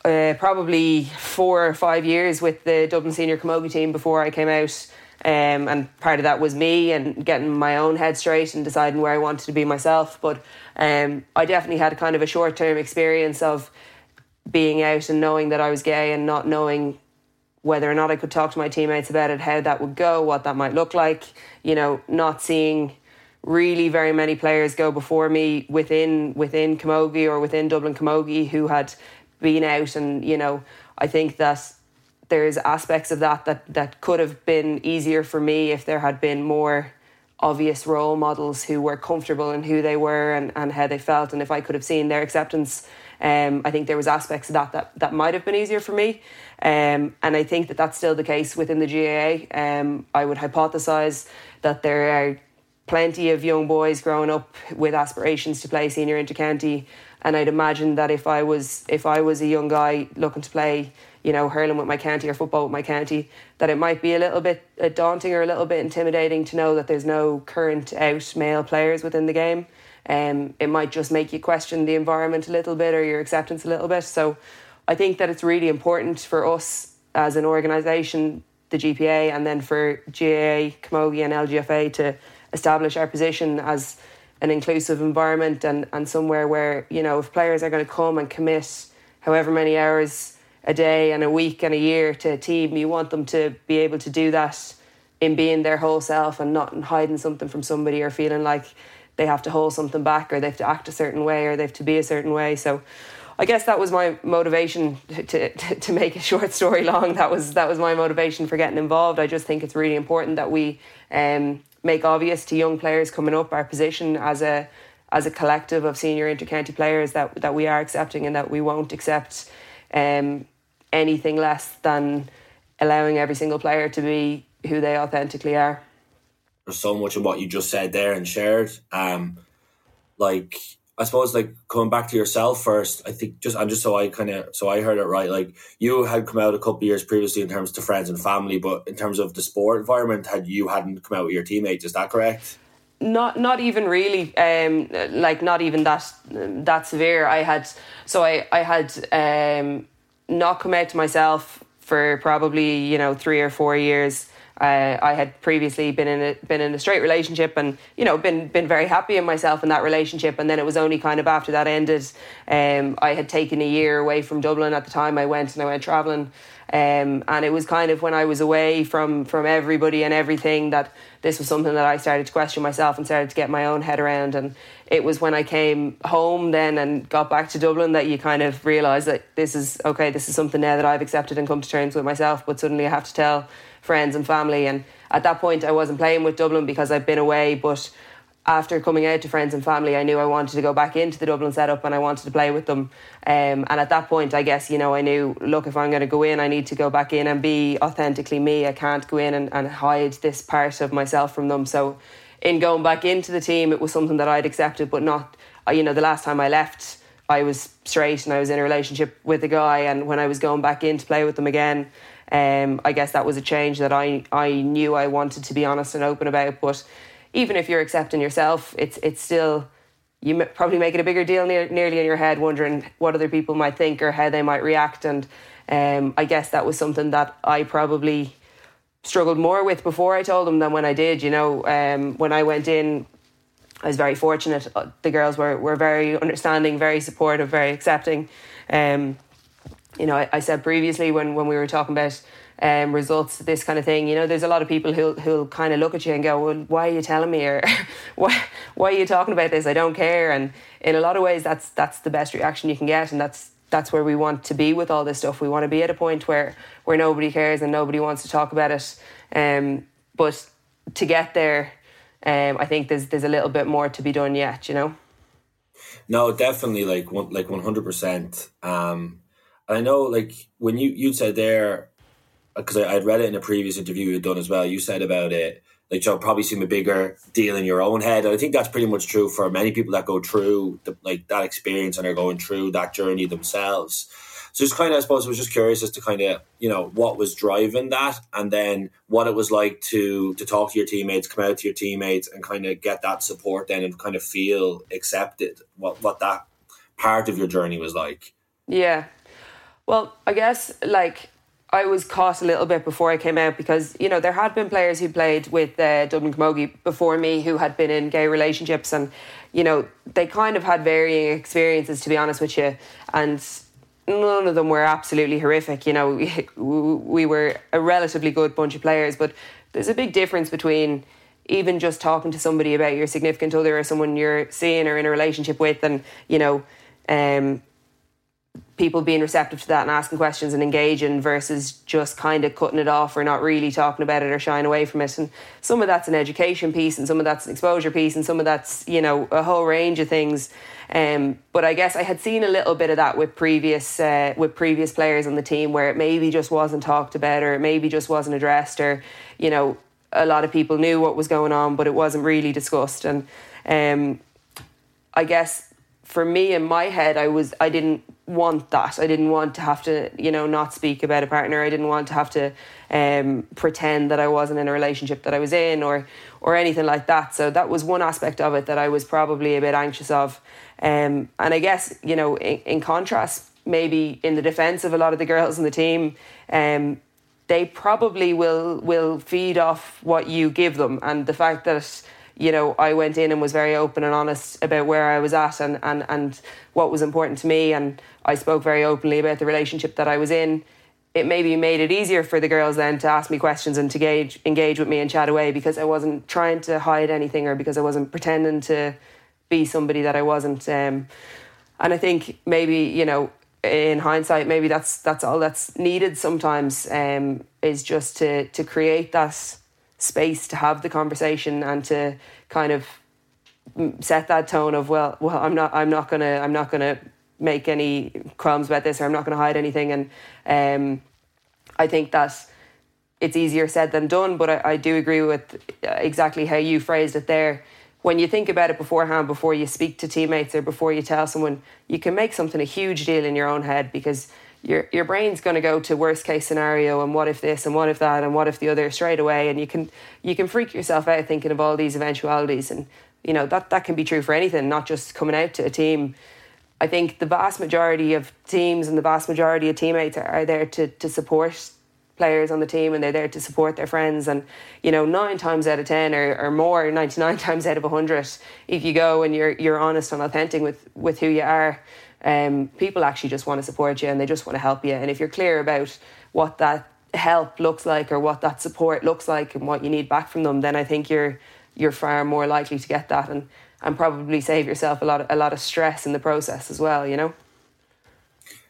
S2: uh, probably four or five years with the Dublin senior camogie team before I came out. Um, and part of that was me and getting my own head straight and deciding where I wanted to be myself. But um, I definitely had kind of a short term experience of being out and knowing that I was gay and not knowing whether or not I could talk to my teammates about it, how that would go, what that might look like. You know, not seeing really very many players go before me within within Camogie or within Dublin Camogie who had been out, and you know, I think that there's aspects of that that that could have been easier for me if there had been more obvious role models who were comfortable in who they were and, and how they felt and if I could have seen their acceptance um, I think there was aspects of that that, that might have been easier for me. Um, and I think that that's still the case within the GAA. Um, I would hypothesize that there are plenty of young boys growing up with aspirations to play senior intercounty. And I'd imagine that if I was if I was a young guy looking to play, you know, hurling with my county or football with my county, that it might be a little bit uh, daunting or a little bit intimidating to know that there's no current out male players within the game um, it might just make you question the environment a little bit or your acceptance a little bit. So I think that it's really important for us as an organisation, the GPA, and then for GAA, Camogie, and LGFA to establish our position as an inclusive environment and, and somewhere where, you know, if players are going to come and commit however many hours a day and a week and a year to a team, you want them to be able to do that in being their whole self and not in hiding something from somebody or feeling like they have to hold something back or they have to act a certain way or they have to be a certain way. So I guess that was my motivation to, to, *laughs* to make a short story long. That was that was my motivation for getting involved. I just think it's really important that we um, make obvious to young players coming up our position as a as a collective of senior intercounty players that that we are accepting and that we won't accept um, anything less than allowing every single player to be who they authentically are
S1: there's so much of what you just said there and shared. Um, like I suppose like coming back to yourself first, I think just and just so I kind of so I heard it right. Like you had come out a couple years previously in terms to friends and family, but in terms of the sport environment, had you hadn't come out with your teammates? Is that correct?
S2: Not not even really. Um, like not even that that severe. I had so I I had um not come out to myself for probably you know three or four years. Uh, I had previously been in a been in a straight relationship and you know been been very happy in myself in that relationship. And then it was only kind of after that ended um, I had taken a year away from Dublin at the time I went and I went traveling. Um, and it was kind of when I was away from from everybody and everything that this was something that I started to question myself and started to get my own head around. And it was when I came home then and got back to Dublin that you kind of realize that this is okay this is something now that I've accepted and come to terms with myself. But suddenly I have to tell friends and family. And at that point, I wasn't playing with Dublin because I'd been away. But after coming out to friends and family, I knew I wanted to go back into the Dublin setup and I wanted to play with them. Um, and at that point, I guess, you know, I knew, look, if I'm going to go in, I need to go back in and be authentically me. I can't go in and, and hide this part of myself from them. So, in going back into the team, it was something that I'd accepted, but not, uh, you know, the last time I left, I was straight and I was in a relationship with a guy. And when I was going back in to play with them again, um, I guess that was a change that I, I knew I wanted to be honest and open about. But even if you're accepting yourself, it's it's still you probably make it a bigger deal near, nearly in your head, wondering what other people might think or how they might react. And um, I guess that was something that I probably struggled more with before I told them than when I did. You know, um, when I went in, I was very fortunate. Uh, the girls were, were very understanding, very supportive, very accepting. Um, you know, I, I said previously when, when we were talking about um, results, this kind of thing. You know, there's a lot of people who who'll kind of look at you and go, "Well, why are you telling me?" or *laughs* "Why why are you talking about this? I don't care." And in a lot of ways, that's that's the best reaction you can get, and that's that's where we want to be with all this stuff. We want to be at a point where where nobody cares and nobody wants to talk about it. Um, but to get there, um, I think there's there's a little bit more to be done yet. You know.
S1: No, definitely, like one, like one hundred percent. Um, I know, like when you you said there, because I'd read it in a previous interview you'd done as well. You said about it, like you'll probably seem a bigger deal in your own head. And I think that's pretty much true for many people that go through the, like that experience and are going through that journey themselves. So just kind of, I suppose, I was just curious as to kind of, you know, what was driving that, and then what it was like to to talk to your teammates, come out to your teammates, and kind of get that support, then, and kind of feel accepted. What what that part of your journey was like.
S2: Yeah, well, I guess like I was caught a little bit before I came out because you know there had been players who played with uh, Dublin Camogie before me who had been in gay relationships and you know they kind of had varying experiences to be honest with you and none of them were absolutely horrific. You know, *laughs* we, we were a relatively good bunch of players, but there's a big difference between even just talking to somebody about your significant other or someone you're seeing or in a relationship with, and you know, um, people being receptive to that and asking questions and engaging versus just kind of cutting it off or not really talking about it or shying away from it. And some of that's an education piece, and some of that's an exposure piece, and some of that's you know a whole range of things. Um, but I guess I had seen a little bit of that with previous uh, with previous players on the team where it maybe just wasn't talked about or it maybe just wasn't addressed or you know a lot of people knew what was going on but it wasn't really discussed and um, I guess for me in my head I was I didn't want that. I didn't want to have to you know not speak about a partner. I didn't want to have to um, pretend that I wasn't in a relationship that I was in or or anything like that. So that was one aspect of it that I was probably a bit anxious of. Um, and I guess, you know, in, in, contrast, maybe in the defence of a lot of the girls in the team, um, they probably will will feed off what you give them. And the fact that, you know, I went in and was very open and honest about where I was at and, and, and what was important to me. And I spoke very openly about the relationship that I was in. It maybe made it easier for the girls then to ask me questions and to engage, engage with me and chat away because I wasn't trying to hide anything or because I wasn't pretending to be somebody that I wasn't. Um, and I think maybe you know, in hindsight, maybe that's that's all that's needed sometimes um, is just to to create that space to have the conversation and to kind of set that tone of well, well, I'm not, I'm not gonna, I'm not gonna make any crumbs about this, or I'm not gonna hide anything. And um, I think that it's easier said than done, but I, I do agree with exactly how you phrased it there when you think about it beforehand, before you speak to teammates or before you tell someone, you can make something a huge deal in your own head because your your brain's going to go to worst case scenario and what if this and what if that and what if the other straight away. And you can you can freak yourself out thinking of all these eventualities. And you know that that can be true for anything, not just coming out to a team. I think the vast majority of teams and the vast majority of teammates are, are there to to support players on the team and they're there to support their friends. And you know nine times out of ten or, or more 99 *laughs* times out of 100 if you go and you're you're honest and authentic with with who you are um, people actually just want to support you and they just want to help you and if you're clear about what that help looks like or what that support looks like and what you need back from them then I think you're you're far more likely to get that and and probably save yourself a lot of, a lot of stress in the process as well you know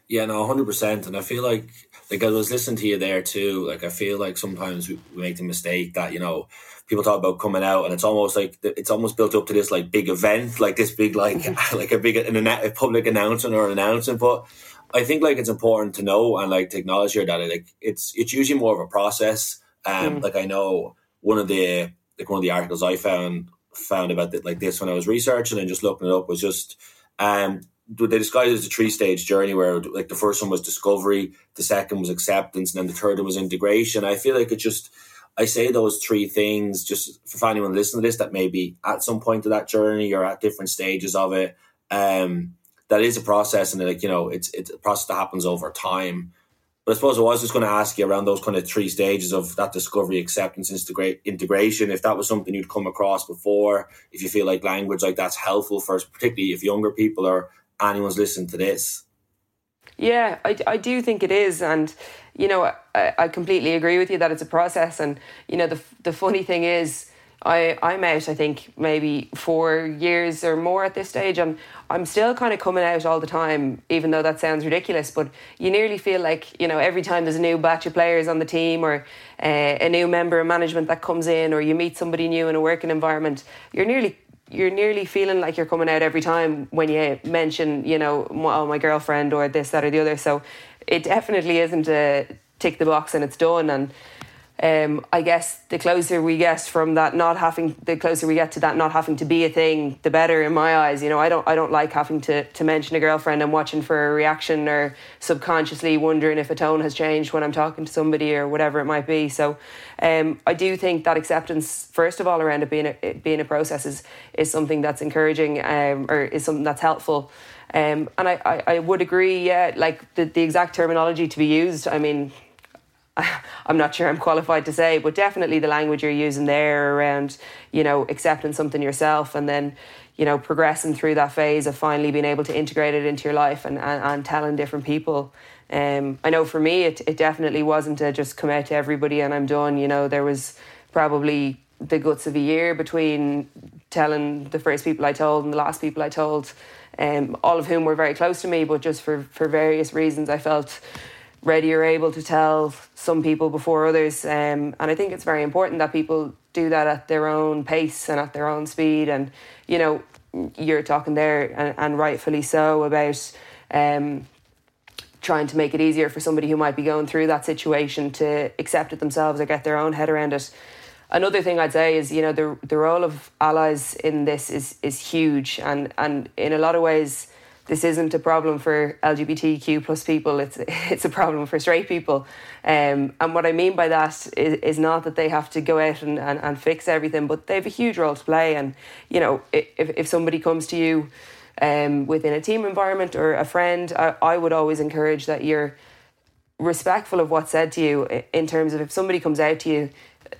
S1: yeah no 100% and I feel like like I was listening to you there too. Like I feel like sometimes we, we make the mistake that you know people talk about coming out, and it's almost like it's almost built up to this like big event, like this big like *laughs* like a big an, a public announcement or an announcement. But I think like it's important to know and like to acknowledge here that it, like it's it's usually more of a process. Um, mm. like I know one of the like one of the articles I found found about it like this when I was researching and just looking it up was just um they described it as a three stage journey where like the first one was discovery, the second was acceptance, and then the third one was integration. I feel like it just I say those three things just for anyone listening to this that maybe at some point of that journey or at different stages of it. Um, that is a process, and like you know, it's it's a process that happens over time. But I suppose I was just going to ask you around those kind of three stages of that discovery, acceptance, integrate, integration. If that was something you'd come across before, if you feel like language like that's helpful for, us, particularly if younger people or anyone's listening to this.
S2: Yeah, I, I do think it is. And, you know, I, I completely agree with you that it's a process. And, you know, the, the funny thing is, I, I'm out, I think, maybe four years or more at this stage. And I'm still kind of coming out all the time, even though that sounds ridiculous. But you nearly feel like, you know, every time there's a new batch of players on the team or uh, a new member of management that comes in or you meet somebody new in a working environment, you're nearly you're nearly feeling like you're coming out every time when you mention, you know, oh, my girlfriend or this, that, or the other. So it definitely isn't a tick the box and it's done. And um, I guess the closer we get from that not having, the closer we get to that not having to be a thing, the better in my eyes. You know, I don't, I don't like having to to mention a girlfriend and watching for a reaction or subconsciously wondering if a tone has changed when I'm talking to somebody or whatever it might be. So, um, I do think that acceptance, first of all, around it being a, it being a process is is something that's encouraging um, or is something that's helpful. Um, and I, I, I would agree, yeah, like the, the exact terminology to be used. I mean, *laughs* I'm not sure I'm qualified to say, but definitely the language you're using there around, you know, accepting something yourself and then, you know, progressing through that phase of finally being able to integrate it into your life and, and, and telling different people. Um, I know for me, it, it definitely wasn't to just come out to everybody and I'm done. You know, there was probably the guts of a year between telling the first people I told and the last people I told, um, all of whom were very close to me, but just for, for various reasons, I felt ready or able to tell some people before others. Um, and I think it's very important that people do that at their own pace and at their own speed. And, you know, you're talking there, and, and rightfully so, about um, trying to make it easier for somebody who might be going through that situation to accept it themselves or get their own head around it. Another thing I'd say is, you know, the the role of allies in this is is huge, and and in a lot of ways, this isn't a problem for LGBTQ plus people. It's *laughs* it's a problem for straight people. Um, and what I mean by that is, is not that they have to go out and, and, and fix everything, but they have a huge role to play. And you know, if if somebody comes to you um, within a team environment or a friend, I, I would always encourage that you're respectful of what's said to you in terms of if somebody comes out to you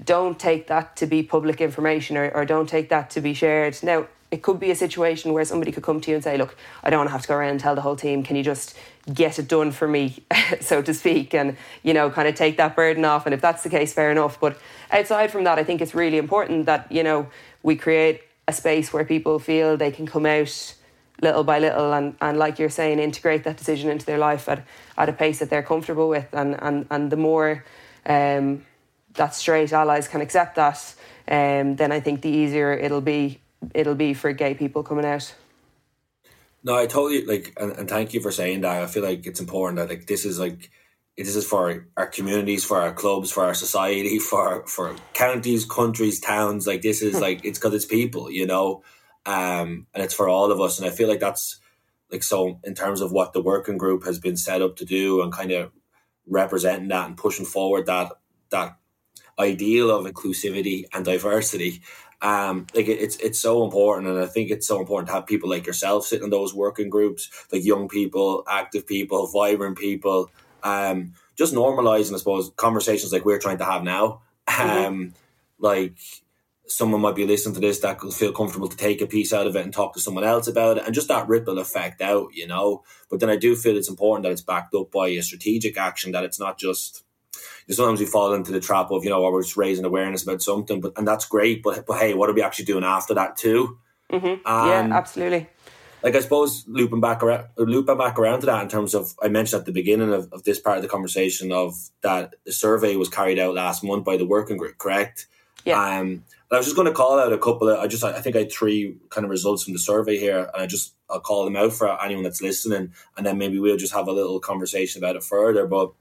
S2: don't take that to be public information or, or don't take that to be shared now it could be a situation where somebody could come to you and say, Look, I don't want to have to go around and tell the whole team, can you just get it done for me, *laughs* so to speak, and you know, kind of take that burden off. And if that's the case, fair enough. But outside from that, I think it's really important that, you know, we create a space where people feel they can come out little by little and, and like you're saying, integrate that decision into their life at, at a pace that they're comfortable with. And, and, and the more um, that straight allies can accept that, um, then I think the easier it'll be it'll be for gay people coming out.
S1: No, I totally like, and, and thank you for saying that. I feel like it's important that like this is like this is for our communities, for our clubs, for our society, *laughs* for for counties, countries, towns. Like this is like it's because it's people, you know, um, and it's for all of us. And I feel like that's like so in terms of what the working group has been set up to do and kind of representing that and pushing forward that that ideal of inclusivity and diversity um, like it, it's it's so important, and I think it's so important to have people like yourself sitting in those working groups, like young people, active people, vibrant people, um, just normalizing, I suppose, conversations like we're trying to have now. Mm-hmm. Um, like someone might be listening to this that could feel comfortable to take a piece out of it and talk to someone else about it, and just that ripple effect out, you know. But then I do feel it's important that it's backed up by a strategic action, that it's not just sometimes we fall into the trap of you know we're just raising awareness about something, but and that's great. But but hey, what are we actually doing after that too?
S2: Mm-hmm. yeah, absolutely.
S1: Like I suppose looping back around, looping back around to that in terms of I mentioned at the beginning of, of this part of the conversation of that the survey was carried out last month by the working group, correct?
S2: Yeah.
S1: Um, I was just going to call out a couple of. I just I think I had three kind of results from the survey here, and I just I'll call them out for anyone that's listening, and then maybe we'll just have a little conversation about it further. But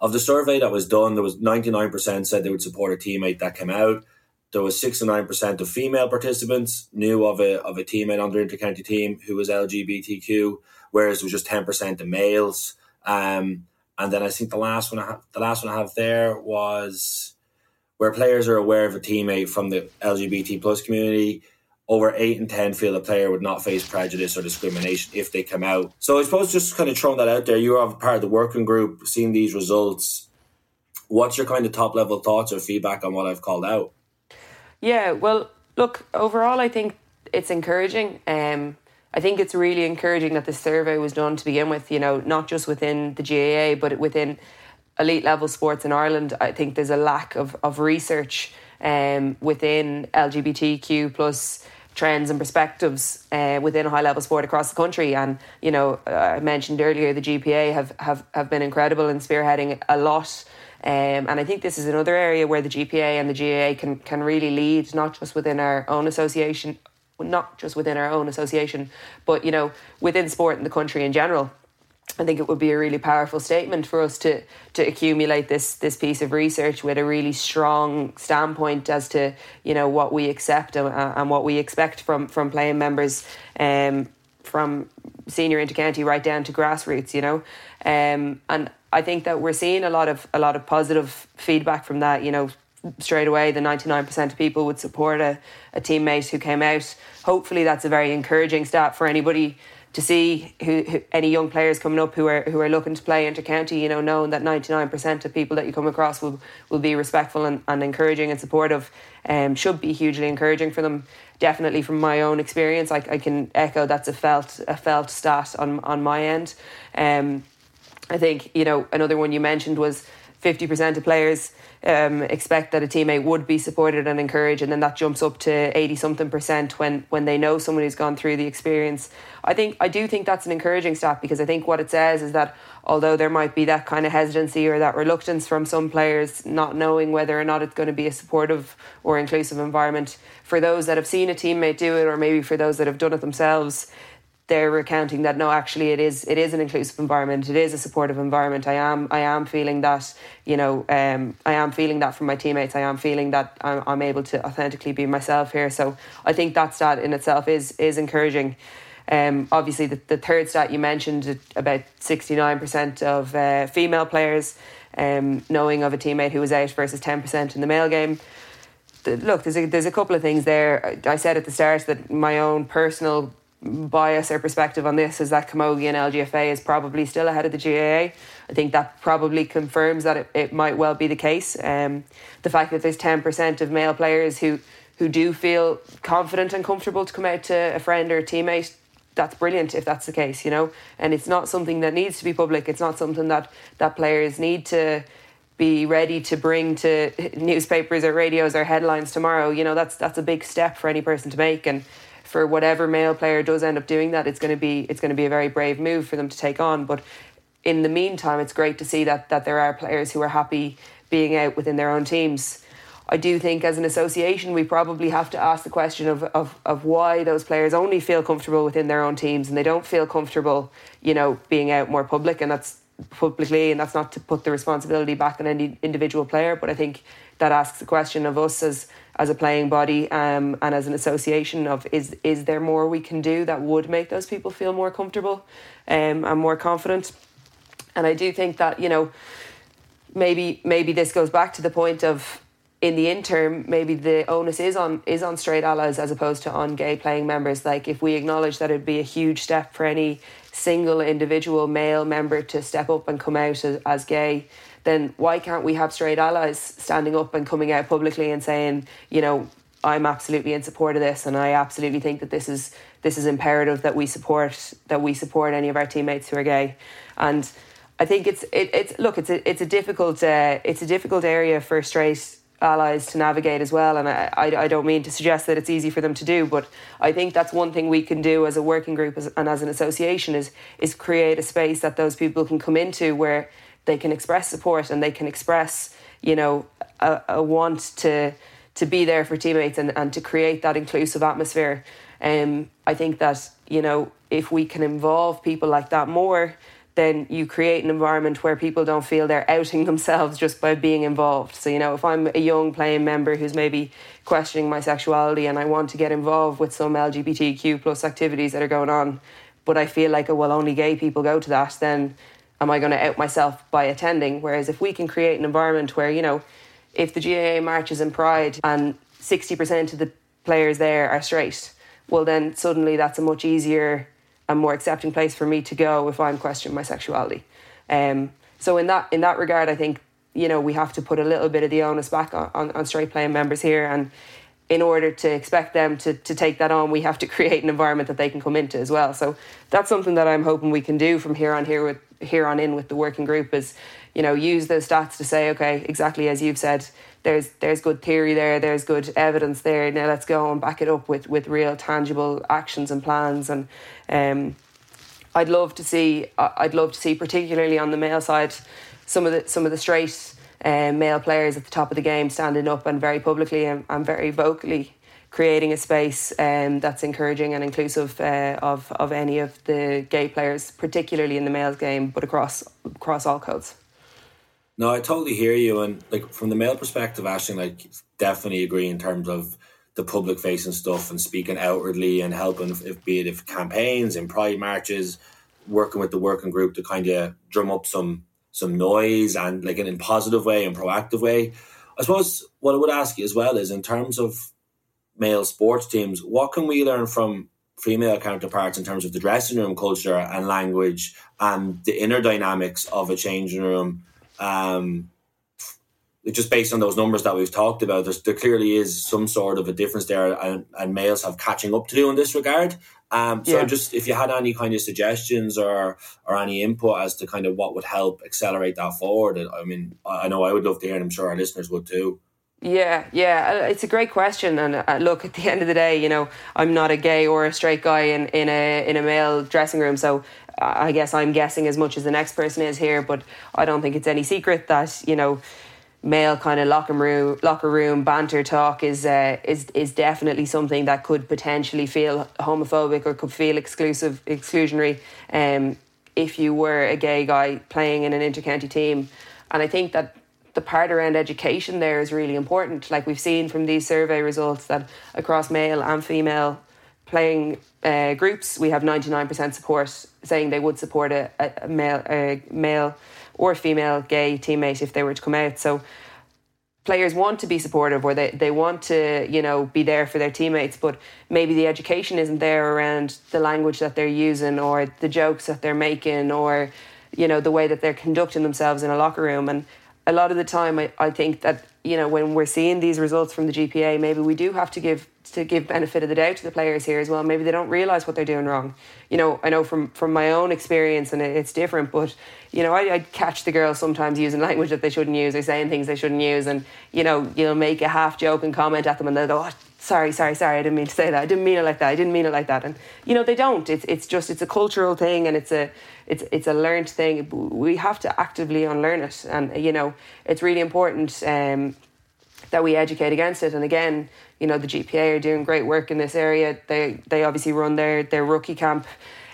S1: of the survey that was done, there was 99% said they would support a teammate that came out. There was 69% of female participants knew of a, of a teammate on their intercounty team who was LGBTQ, whereas it was just 10% of males. Um, and then I think the last one I have, the last one I have there was where players are aware of a teammate from the LGBT plus community over eight and ten feel a player would not face prejudice or discrimination if they come out. So I suppose just kind of throwing that out there, you are part of the working group, seeing these results. What's your kind of top level thoughts or feedback on what I've called out?
S2: Yeah, well, look, overall, I think it's encouraging. Um, I think it's really encouraging that this survey was done to begin with. You know, not just within the GAA, but within elite level sports in Ireland. I think there's a lack of of research um, within LGBTQ plus trends and perspectives uh, within high level sport across the country. And you know, I mentioned earlier the GPA have have have been incredible in spearheading a lot. Um, and I think this is another area where the GPA and the GAA can can really lead, not just within our own association, not just within our own association, but you know within sport in the country in general. I think it would be a really powerful statement for us to to accumulate this this piece of research with a really strong standpoint as to you know what we accept and, and what we expect from from playing members, um, from senior intercounty right down to grassroots. You know, um, and I think that we're seeing a lot of a lot of positive feedback from that. You know, straight away the 99% of people would support a, a teammate who came out hopefully that's a very encouraging stat for anybody to see who, who, any young players coming up who are who are looking to play intercounty, you know, knowing that ninety nine percent of people that you come across will will be respectful and, and encouraging and supportive, um, should be hugely encouraging for them. Definitely from my own experience, I, I can echo that's a felt a felt stat on on my end. Um, I think you know another one you mentioned was fifty percent of players um, expect that a teammate would be supported and encouraged, and then that jumps up to eighty something percent when when they know someone who's gone through the experience. I think I do think that's an encouraging stat because I think what it says is that although there might be that kind of hesitancy or that reluctance from some players not knowing whether or not it's going to be a supportive or inclusive environment for those that have seen a teammate do it or maybe for those that have done it themselves they're recounting that no actually it is it is an inclusive environment. It is a supportive environment. I am i am feeling that you know um, i am feeling that from my teammates. I am feeling that I'm, I'm able to authentically be myself here. So i think that stat in itself is is encouraging. Um, obviously the, the third stat you mentioned about 69% of uh, female players um, knowing of a teammate who was out versus 10% in the male game. Look there's a, there's a couple of things there. I said at the start that my own personal bias or perspective on this is that Camogie and LGFA is probably still ahead of the GAA. I think that probably confirms that it, it might well be the case. Um, the fact that there's 10% of male players who, who do feel confident and comfortable to come out to a friend or a teammate, that's brilliant if that's the case, you know. And it's not something that needs to be public. It's not something that, that players need to be ready to bring to *laughs* newspapers or radios or headlines tomorrow. You know, that's that's a big step for any person to make and for whatever male player does end up doing that, it's going to be it's going to be a very brave move for them to take on. But in the meantime, it's great to see that that there are players who are happy being out within their own teams. I do think as an association we probably have to ask the question of, of, of why those players only feel comfortable within their own teams and they don't feel comfortable, you know, being out more public and that's publicly and that's not to put the responsibility back on any individual player, but I think that asks the question of us as as a playing body um, and as an association of is is there more we can do that would make those people feel more comfortable um, and more confident? And I do think that you know maybe maybe this goes back to the point of in the interim maybe the onus is on is on straight allies as opposed to on gay playing members. Like if we acknowledge that it'd be a huge step for any single individual male member to step up and come out as, as gay then why can't we have straight allies standing up and coming out publicly and saying, you know, I'm absolutely in support of this, and I absolutely think that this is this is imperative that we support that we support any of our teammates who are gay, and I think it's it, it's look it's a it's a difficult uh, it's a difficult area for straight allies to navigate as well, and I, I, I don't mean to suggest that it's easy for them to do, but I think that's one thing we can do as a working group and as an association is is create a space that those people can come into where they can express support and they can express, you know, a, a want to to be there for teammates and, and to create that inclusive atmosphere. Um, I think that, you know, if we can involve people like that more, then you create an environment where people don't feel they're outing *laughs* themselves just by being involved. So, you know, if I'm a young playing member who's maybe questioning my sexuality and I want to get involved with some LGBTQ plus activities that are going on, but I feel like, oh, well, only gay people go to that, then am I going to out myself by attending? Whereas if we can create an environment where, you know, if the GAA marches in Pride and 60% of the players there are straight, well, then suddenly that's a much easier and more accepting place for me to go if I'm questioning my sexuality. Um, so in that in that regard, I think you know we have to put a little bit of the onus back on, on, on straight playing members here, and in order to expect them to, to take that on, we have to create an environment that they can come into as well. So that's something that I'm hoping we can do from here on here with here on in with the working group is, you know, use those stats to say, okay, exactly as you've said, there's there's good theory there, there's good evidence there. Now let's go and back it up with with real tangible actions and plans. And um, I'd love to see I'd love to see particularly on the male side some of the some of the straight um, male players at the top of the game standing up and very publicly and, and very vocally creating a space um, that's encouraging and inclusive uh, of of any of the gay players, particularly in the males game, but across across all codes.
S1: No, I totally hear you, and like from the male perspective, Aisling, like definitely agree in terms of the public facing stuff and speaking outwardly and helping, if be it if campaigns and pride marches, working with the working group to kind of drum up some some noise and like in a positive way and proactive way. I suppose what I would ask you as well is in terms of male sports teams, what can we learn from female counterparts in terms of the dressing room culture and language and the inner dynamics of a changing room. Um, just based on those numbers that we've talked about, there clearly is some sort of a difference there, and, and males have catching up to do in this regard. Um, so, yeah. just if you had any kind of suggestions or or any input as to kind of what would help accelerate that forward, I mean, I know I would love to hear, and I'm sure our listeners would too.
S2: Yeah, yeah, uh, it's a great question. And uh, look, at the end of the day, you know, I'm not a gay or a straight guy in, in a in a male dressing room, so I guess I'm guessing as much as the next person is here. But I don't think it's any secret that you know male kind of locker room locker room banter talk is uh, is is definitely something that could potentially feel homophobic or could feel exclusive exclusionary um, if you were a gay guy playing in an intercounty team. And I think that the part around education there is really important. Like we've seen from these survey results that across male and female playing uh, groups we have 99% support saying they would support a, a male a male or female gay teammate if they were to come out. So players want to be supportive or they, they want to, you know, be there for their teammates, but maybe the education isn't there around the language that they're using or the jokes that they're making or, you know, the way that they're conducting themselves in a locker room. And a lot of the time I, I think that, you know, when we're seeing these results from the GPA, maybe we do have to give to give benefit of the doubt to the players here as well. Maybe they don't realise what they're doing wrong. You know, I know from from my own experience, and it's different. But you know, I, I catch the girls sometimes using language that they shouldn't use or saying things they shouldn't use, and you know, you'll make a half joke and comment at them, and they'll go, oh, "Sorry, sorry, sorry, I didn't mean to say that. I didn't mean it like that. I didn't mean it like that." And you know, they don't. It's it's just it's a cultural thing, and it's a it's it's a learned thing. We have to actively unlearn it, and you know, it's really important. Um, that we educate against it. And again, you know, the GPA are doing great work in this area. They they obviously run their their rookie camp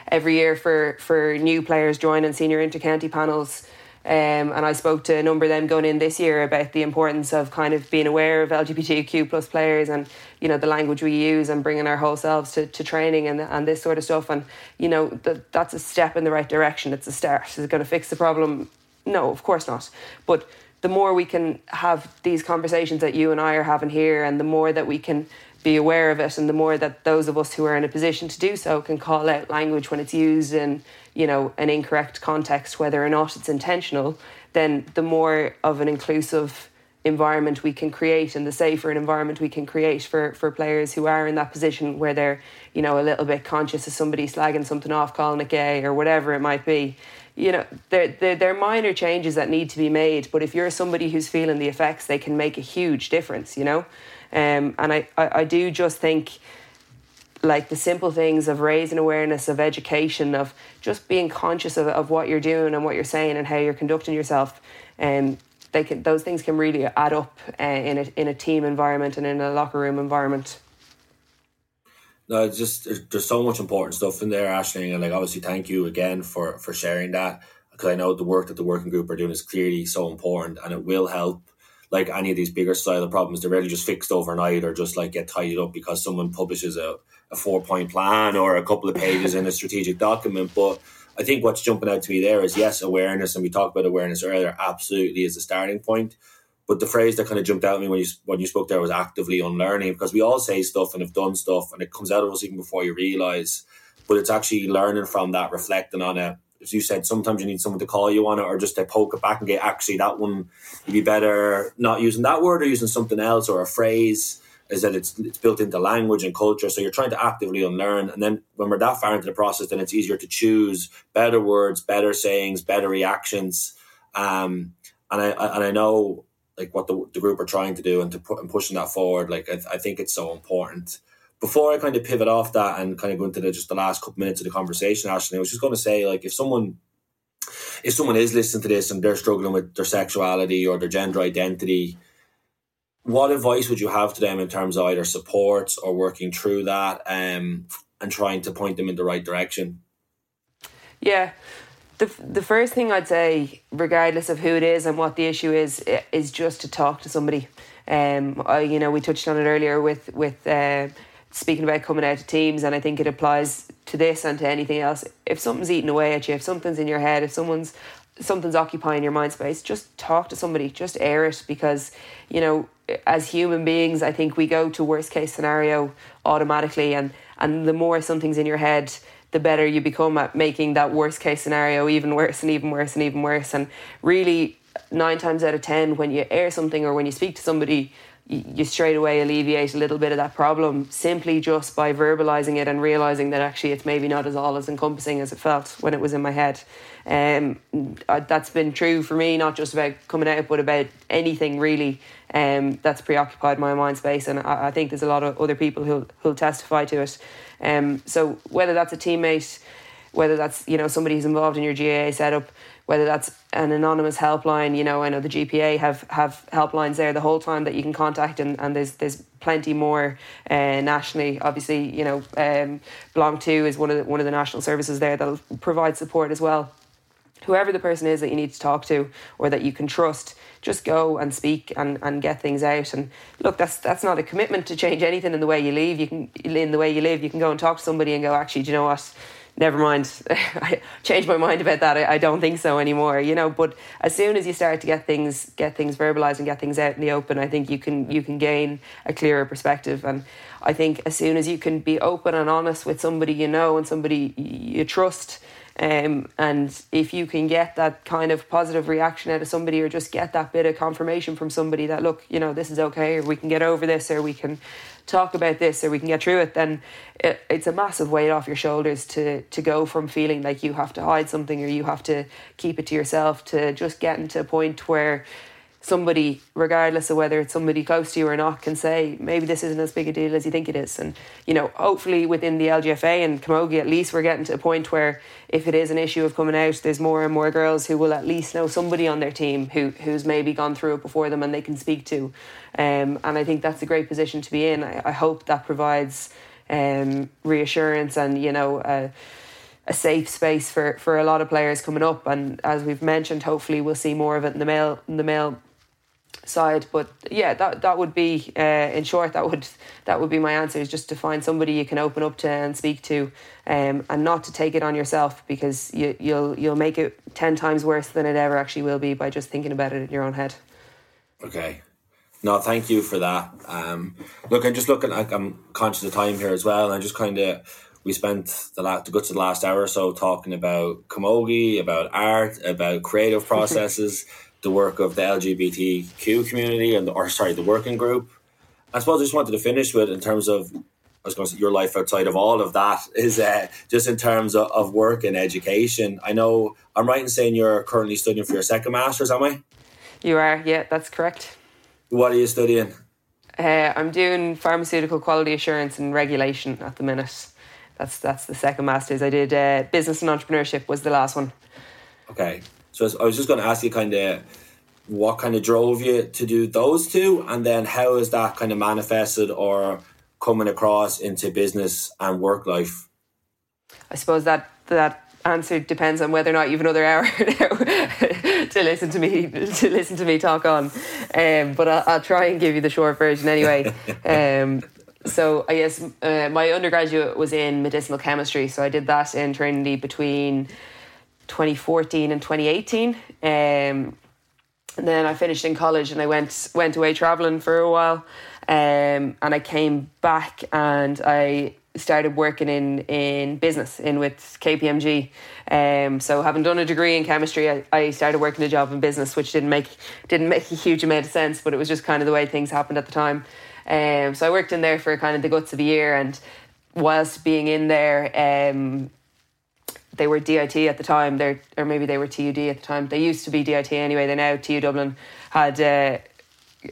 S2: every year for for new players joining senior intercounty panels. Um, and I spoke to a number of them going in this year about the importance of kind of being aware of LGBTQ plus players and you know the language we use and bringing our whole selves to, to training and and this sort of stuff. And you know that that's a step in the right direction. It's a start. Is it going to fix the problem? No, of course not. But the more we can have these conversations that you and I are having here, and the more that we can be aware of it, and the more that those of us who are in a position to do so can call out language when it's used in you know an incorrect context, whether or not it's intentional, then the more of an inclusive environment we can create and the safer an environment we can create for, for players who are in that position where they're you know a little bit conscious of somebody slagging something off calling it gay or whatever it might be you know, they're, they're, they're minor changes that need to be made. But if you're somebody who's feeling the effects, they can make a huge difference, you know? Um, and I, I, I do just think like the simple things of raising awareness of education of just being conscious of, of what you're doing and what you're saying and how you're conducting yourself um, they can those things can really add up uh, in a in a team environment and in a locker room environment
S1: no, it's just there's, so much important stuff in there, Aisling and like obviously thank you again for for sharing that because I know the work that the working group are doing is clearly so important and it will help. Like any of these bigger style of problems, they're really just fixed overnight or just like get tidied up because someone publishes a, a four point plan or a couple of pages in a strategic document. But I think what's jumping out to me there is yes, awareness, and we talked about awareness earlier. Absolutely is a starting point. But the phrase that kind of jumped out at me when you when you spoke there was actively unlearning because we all say stuff and have done stuff and it comes out of us even before you realize. But it's actually learning from that, reflecting on it. As you said, sometimes you need someone to call you on it or just to poke it back and get actually that one you'd be better not using that word or using something else or a phrase is that it's it's built into language and culture. So you're trying to actively unlearn. And then when we're that far into the process, then it's easier to choose better words, better sayings, better reactions. Um, and I, I and I know like what the, the group are trying to do and to put and pushing that forward. Like I, I think it's so important. Before I kind of pivot off that and kind of go into the, just the last couple minutes of the conversation, Aisling, I was just going to say like if someone if someone is listening to this and they're struggling with their sexuality or their gender identity, what advice would you have to them in terms of either support or working through that um, and trying to point them in the right direction?
S2: Yeah, the the first thing I'd say, regardless of who it is and what the issue is, is just to talk to somebody. Um, I, you know, we touched on it earlier with with uh, speaking about coming out to teams, and I think it applies to this and to anything else. If something's eating away at you, if something's in your head, if someone's something's occupying your mind space, just talk to somebody, just air it because, you know, as human beings, I think we go to worst case scenario automatically and and the more something's in your head the better you become at making that worst case scenario even worse and even worse and even worse. And really nine times out of ten when you air something or when you speak to somebody you straight away alleviate a little bit of that problem simply just by verbalizing it and realizing that actually it's maybe not as all as encompassing as it felt when it was in my head. Um, that's been true for me, not just about coming out, but about anything really um, that's preoccupied my mind space. And I, I think there's a lot of other people who'll, who'll testify to it. Um, so whether that's a teammate, whether that's you know somebody who's involved in your GAA setup, whether that's an anonymous helpline. You know, I know the GPA have have helplines there the whole time that you can contact, and, and there's there's plenty more uh, nationally. Obviously, you know, um, Belong to is one of the, one of the national services there that'll provide support as well. Whoever the person is that you need to talk to or that you can trust, just go and speak and, and get things out. And look, that's that's not a commitment to change anything in the way you live. You can in the way you live. You can go and talk to somebody and go, actually, do you know what? Never mind. *laughs* I changed my mind about that. I, I, don't think so anymore. You know, but as soon as you start to get things get things verbalized and get things out in the open, I think you can you can gain a clearer perspective. And I think as soon as you can be open and honest with somebody you know and somebody you trust. Um, and if you can get that kind of positive reaction out of somebody or just get that bit of confirmation from somebody that look you know this is okay or we can get over this or we can talk about this or we can get through it, then it, it's a massive weight off your shoulders to to go from feeling like you have to hide something or you have to keep it to yourself to just getting to a point where somebody, regardless of whether it's somebody close to you or not, can say maybe this isn't as big a deal as you think it is. And you know, hopefully within the LGFA and Camogie, at least we're getting to a point where if it is an issue of coming out, there's more and more girls who will at least know somebody on their team who who's maybe gone through it before them and they can speak to. Um, and I think that's a great position to be in. I, I hope that provides um, reassurance and you know. Uh, a safe space for, for a lot of players coming up, and as we've mentioned, hopefully we'll see more of it in the male in the male side. But yeah, that that would be uh, in short that would that would be my answer is just to find somebody you can open up to and speak to, um, and not to take it on yourself because you you'll you'll make it ten times worse than it ever actually will be by just thinking about it in your own head.
S1: Okay. No, thank you for that. Um, look, I'm just looking. Like, I'm conscious of time here as well, and I just kind of we spent the last the guts of the last hour or so talking about camogie, about art, about creative *laughs* processes the work of the LGBTQ community and the, or sorry the working group. I suppose I just wanted to finish with in terms of I was going to say your life outside of all of that *laughs* is uh, just in terms of, of work and education. I know I'm right in saying you're currently studying for your second master's, am I?
S2: You are, yeah, that's correct.
S1: What are you studying?
S2: Uh, I'm doing pharmaceutical quality assurance and regulation at the minute. That's that's the second master's. I did uh, business and entrepreneurship was the last one.
S1: Okay, so I was just going to ask you kind of what kind of drove you to do those two, and then how is that kind of manifested or coming across into business and work life?
S2: I suppose that that answer depends on whether or not you've another hour *laughs* to listen to me to listen to me talk on. Um, but I'll, I'll, try and give you the short version anyway. *laughs* Um, so I guess uh, my undergraduate was in medicinal chemistry, so I did that in Trinity between 2014 and 2018. Um, and then I finished in college and I went went away traveling for a while. Um, and I came back and I started working in in business in with KPMG. Um, so having done a degree in chemistry, I, I started working a job in business, which didn't make didn't make a huge amount of sense, but it was just kind of the way things happened at the time. Um, so I worked in there for kind of the guts of a year, and whilst being in there, um, they were DIT at the time, they or maybe they were TUD at the time. They used to be DIT anyway. They now TU Dublin had uh,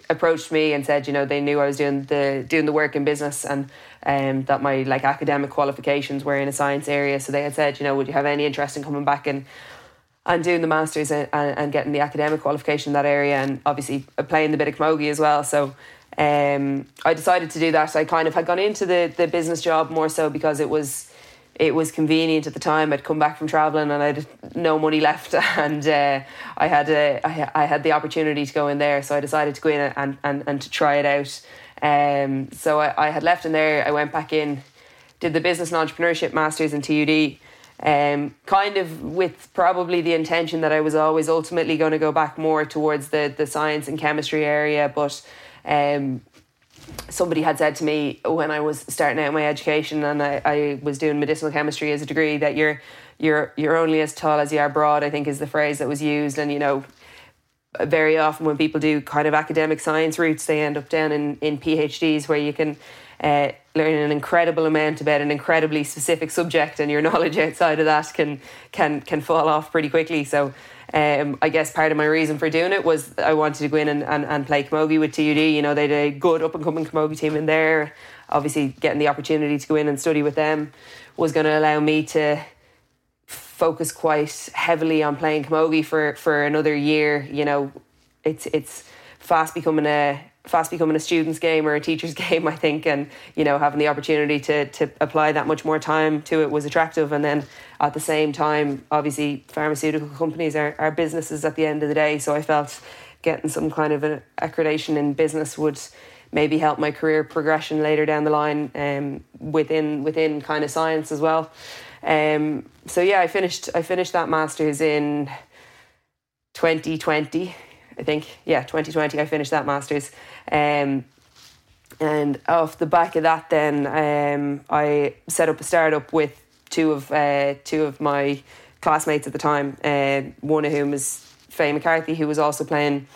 S2: approached me and said, you know, they knew I was doing the doing the work in business and um, that my like academic qualifications were in a science area. So they had said, you know, would you have any interest in coming back and and doing the masters and, and, and getting the academic qualification in that area and obviously playing the bit of camogie as well. So um, I decided to do that. I kind of had gone into the the business job more so because it was it was convenient at the time. I'd come back from traveling and I had no money left, *laughs* and uh, I had a, I, I had the opportunity to go in there. So I decided to go in and and, and to try it out. Um, so I, I had left in there. I went back in, did the business and entrepreneurship masters in TUD. Um, kind of with probably the intention that I was always ultimately going to go back more towards the the science and chemistry area, but um, somebody had said to me when I was starting out my education and I, I was doing medicinal chemistry as a degree that you're you're you're only as tall as you are broad. I think is the phrase that was used, and you know, very often when people do kind of academic science routes, they end up down in in PhDs where you can. Uh, learn an incredible amount about an incredibly specific subject, and your *laughs* knowledge outside of that can can can fall off pretty quickly. So um, I guess part of my reason for doing it was I wanted to go in and, and, and play camogie with TUD. You know, they had a good up and coming camogie team in there. Obviously, getting the opportunity to go in and study with them was going to allow me to focus quite heavily on playing camogie for, for another year. You know, it's it's fast becoming a fast becoming a student's game or a teacher's *laughs* game, I think, and you know having the opportunity to to apply that much more time to it was attractive. And then at the same time, obviously, pharmaceutical companies are, are businesses at the end of the day. So I felt getting some kind of an accreditation in business would maybe help my career progression later down the line um, within within kind of science as well. Um, so yeah, I finished I finished that masters in 2020 I think. Yeah, 2020, I finished that master's. Um, and off the back of that, then um, I set up a startup with two of uh, two of my classmates at the time. Uh, one of whom was Faye McCarthy, who was also playing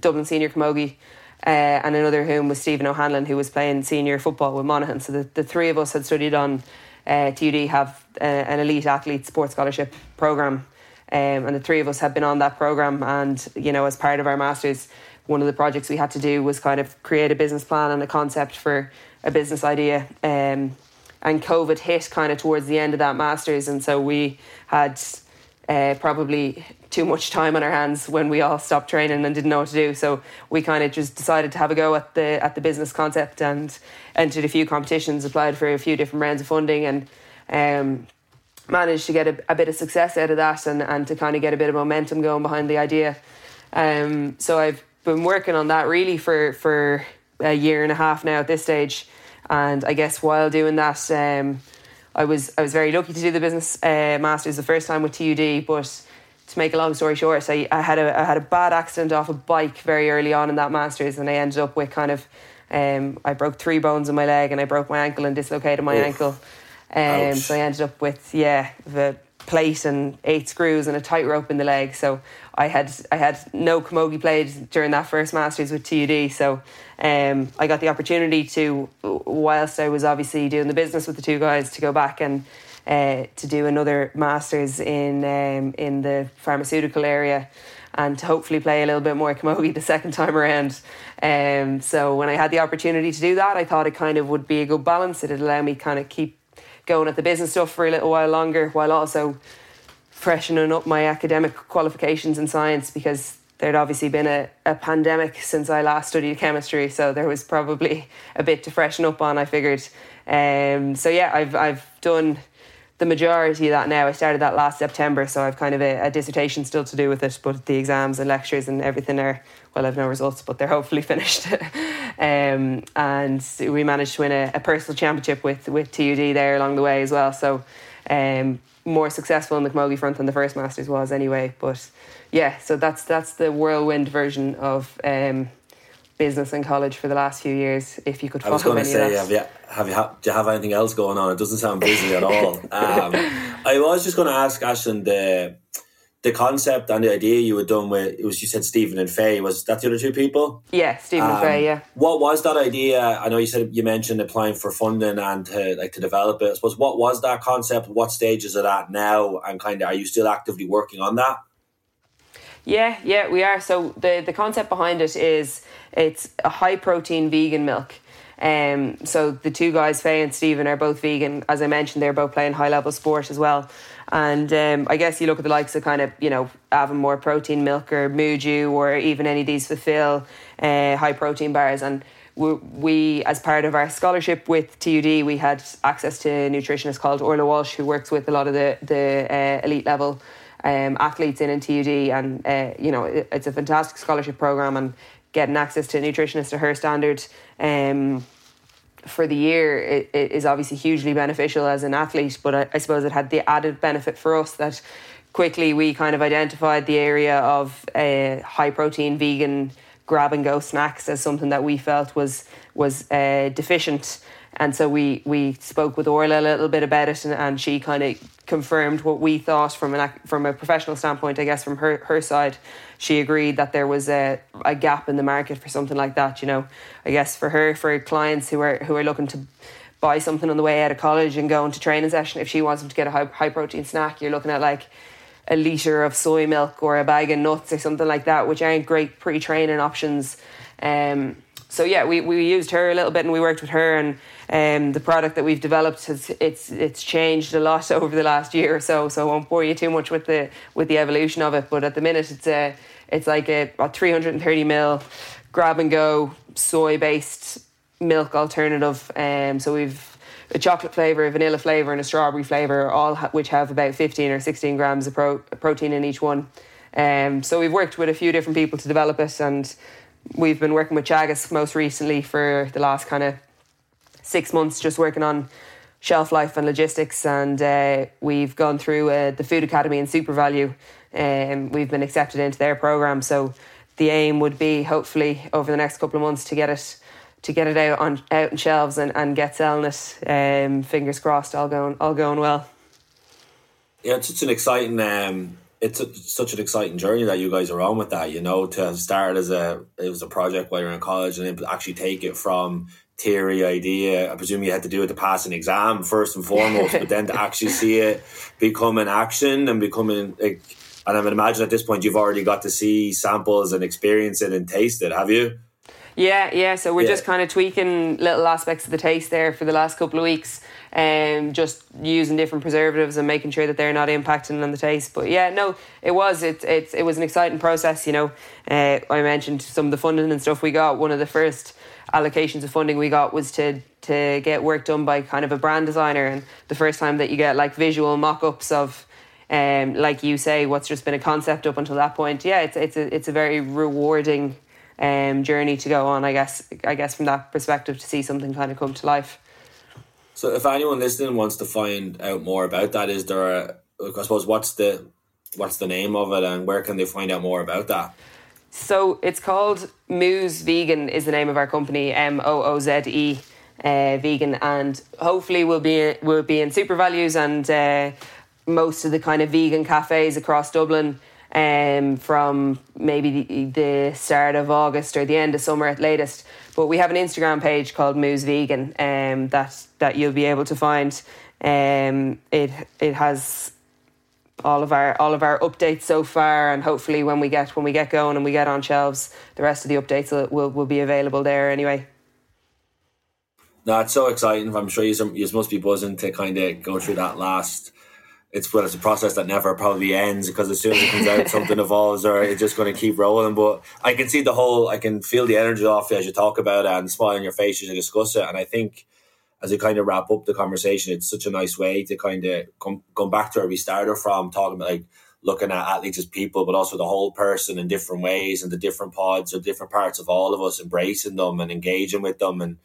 S2: Dublin Senior Camogie, uh, and another whom was Stephen O'Hanlon, who was playing senior football with Monaghan. So the, the three of us had studied on uh, TUD, have uh, an elite athlete sports scholarship program um, and the three of us had been on that program. And, you know, as part of our master's, one of the projects we had to do was kind of create a business plan and a concept for a business idea. Um, and COVID hit kind of towards the end of that master's. And so we had uh, probably too much time on our hands when we all stopped training and didn't know what to do. So we kind of just decided to have a go at the at the business concept and entered a few competitions, applied for a few different rounds of funding, and um, managed to get a, a, bit of success out of that and, and to kind of get a bit of momentum going behind the idea. Um, so I've been working on that really for, for a year and a half now at this stage. And I guess while doing that, um, I was I was very lucky to do the business uh, masters the first time with TUD. But to make a long story short, I, I had a I had a bad accident off a bike very early on in that masters, and I ended up with kind of um, I broke three bones in my leg and I broke my ankle and dislocated my Oof. ankle. Um, so I ended up with yeah the plate and eight screws and a tight rope in the leg. So I had I had no camogie played during that first Masters with TUD. So um, I got the opportunity to, whilst I was obviously doing the business with the two guys, to go back and uh, to do another Masters in um, in the pharmaceutical area. And to hopefully play a little bit more camogie the second time around. Um, so when I had the opportunity to do that, I thought it kind of would be a good balance. It'd allow me kind of keep going at the business stuff for a little while longer while also freshening up my academic qualifications in science because there'd obviously been a, a pandemic since I last studied chemistry, so there was probably a bit to freshen up on, I figured. Um, so yeah, I've I've done the majority of that now. I started that last September, so I've kind of a, a, dissertation still to do with it, but the exams and lectures and everything are, well, I've no results, but they're hopefully *laughs* finished. um, and we managed to win a, a, personal championship with, with TUD there along the way as well. So um, more successful in the camogie front than the first Masters was anyway. But yeah, so that's that's the whirlwind version of um, business in college for the last few years. If you could, I was going to say,
S3: have you have you ha- do you have anything else going on? It doesn't sound busy at all. *laughs* Um, I was just going to ask Aisling the the concept and the idea you had done with it was you said Stephen and Faye was that the other two people?
S2: Yeah, Stephen um, and Faye. Yeah.
S3: What was that idea? I know you said you mentioned applying for funding and to like to develop it. I suppose what was that concept? What stage is it at now? And kind of are you still actively working on that?
S2: Yeah, yeah, we are. So the the concept behind it is it's a high protein vegan milk. Um, so the two guys, Faye and Stephen, are both vegan. As I mentioned, they're both playing high level sport as well. And um, I guess you look at the likes of kind of, you know, Avonmore protein milk or Muju or even any of these Fulfil uh, high protein bars. And we, we, as part of our scholarship with TUD, we had access to a nutritionist called Orla Walsh who works with a lot of the, the uh, elite level um, athletes in in TUD. And, uh, you know, it, it's a fantastic scholarship program. And getting access to a nutritionist to her standard um, for the year it, it is obviously hugely beneficial as an athlete. But I, I suppose it had the added benefit for us that quickly we kind of identified the area of uh, high protein vegan grab and go snacks as something that we felt was was uh, deficient. And so we we spoke with Orla a little bit about it, and, and she kind of confirmed what we thought from an from a professional standpoint. I guess from her her side, she agreed that there was a, a gap in the market for something like that. You know, I guess for her for clients who are who are looking to buy something on the way out of college and go into training session, if she wants them to get a high, high protein snack, you're looking at like a litre of soy milk or a bag of nuts or something like that, which aren't great pre training options. Um, so yeah, we, we used her a little bit and we worked with her and um, the product that we've developed has it's it's changed a lot *laughs* over the last year or so. So I won't bore you too much with the with the evolution of it. But at the minute, it's a it's like a, a 330 mil grab and go soy based milk alternative. Um, so we've a chocolate flavour, a vanilla flavour, and a strawberry flavour, all which have about 15 or 16 grams of pro- protein in each one. Um, so we've worked with a few different people to develop it, and we've been working with Teagasc most recently for the last kind of six months, just working on shelf life and logistics. And uh, we've gone through uh, the Food Academy and SuperValu. Um, we've been accepted into their program. So the aim would be, hopefully, over the next couple of months, to get it to get it out on out in shelves and, and get selling it. Um, fingers crossed, all going all going well.
S1: Yeah, it's such an exciting. Um, it's a, such an exciting journey that you guys are on with that. You know, to start as a it was a project while you're in college, and actually take it from theory idea. I presume you had to do it to pass an exam first and foremost, but then to *laughs* actually see it become an action and becoming like. And I would imagine at this point you've already got to see samples and experience it and taste it, have you?
S2: Yeah, yeah. So we're yeah. just kind of tweaking little aspects of the taste there for the last couple of weeks, um, just using different preservatives and making sure that they're not impacting on the taste. But yeah, no, it was it it it was an exciting process. You know, uh, I mentioned some of the funding and stuff we got. One of the first allocations of funding we got was to to get work done by kind of a brand designer, and the first time that you get like visual mock-ups of. Um, like you say, what's just been a concept up until that point. Yeah, it's it's a it's a very rewarding um, journey to go on. I guess I guess from that perspective to see something kind of come to life.
S1: So, if anyone listening wants to find out more about that, is there? A, I suppose what's the what's the name of it, and where can they find out more about that?
S2: So it's called Mooze Vegan is the name of our company M O O Z E uh, Vegan, and hopefully we'll be we'll be in SuperValus and uh, most of the kind of vegan cafes across Dublin um, from maybe the, the, start of August or the end of summer at latest. But we have an Instagram page called Mooze Vegan um, that that you'll be able to find. Um, it it has all of our all of our updates so far, and hopefully when we get when we get going and we get on shelves, the rest of the updates will will, will be available there anyway.
S1: It's so exciting. I'm sure you, you must be buzzing to kind of go through that last it's well, it's a process that never probably ends because as soon as it comes out, something evolves or it's just going to keep rolling. But I can see the whole, I can feel the energy off you as you talk about it and smile on your face as you discuss it. And I think as we kind of wrap up the conversation, it's such a nice way to kind of come, come back to where we started from, talking about like looking at athletes as people, but also the whole person in different ways and the different pods or different parts of all of us, embracing them and engaging with them and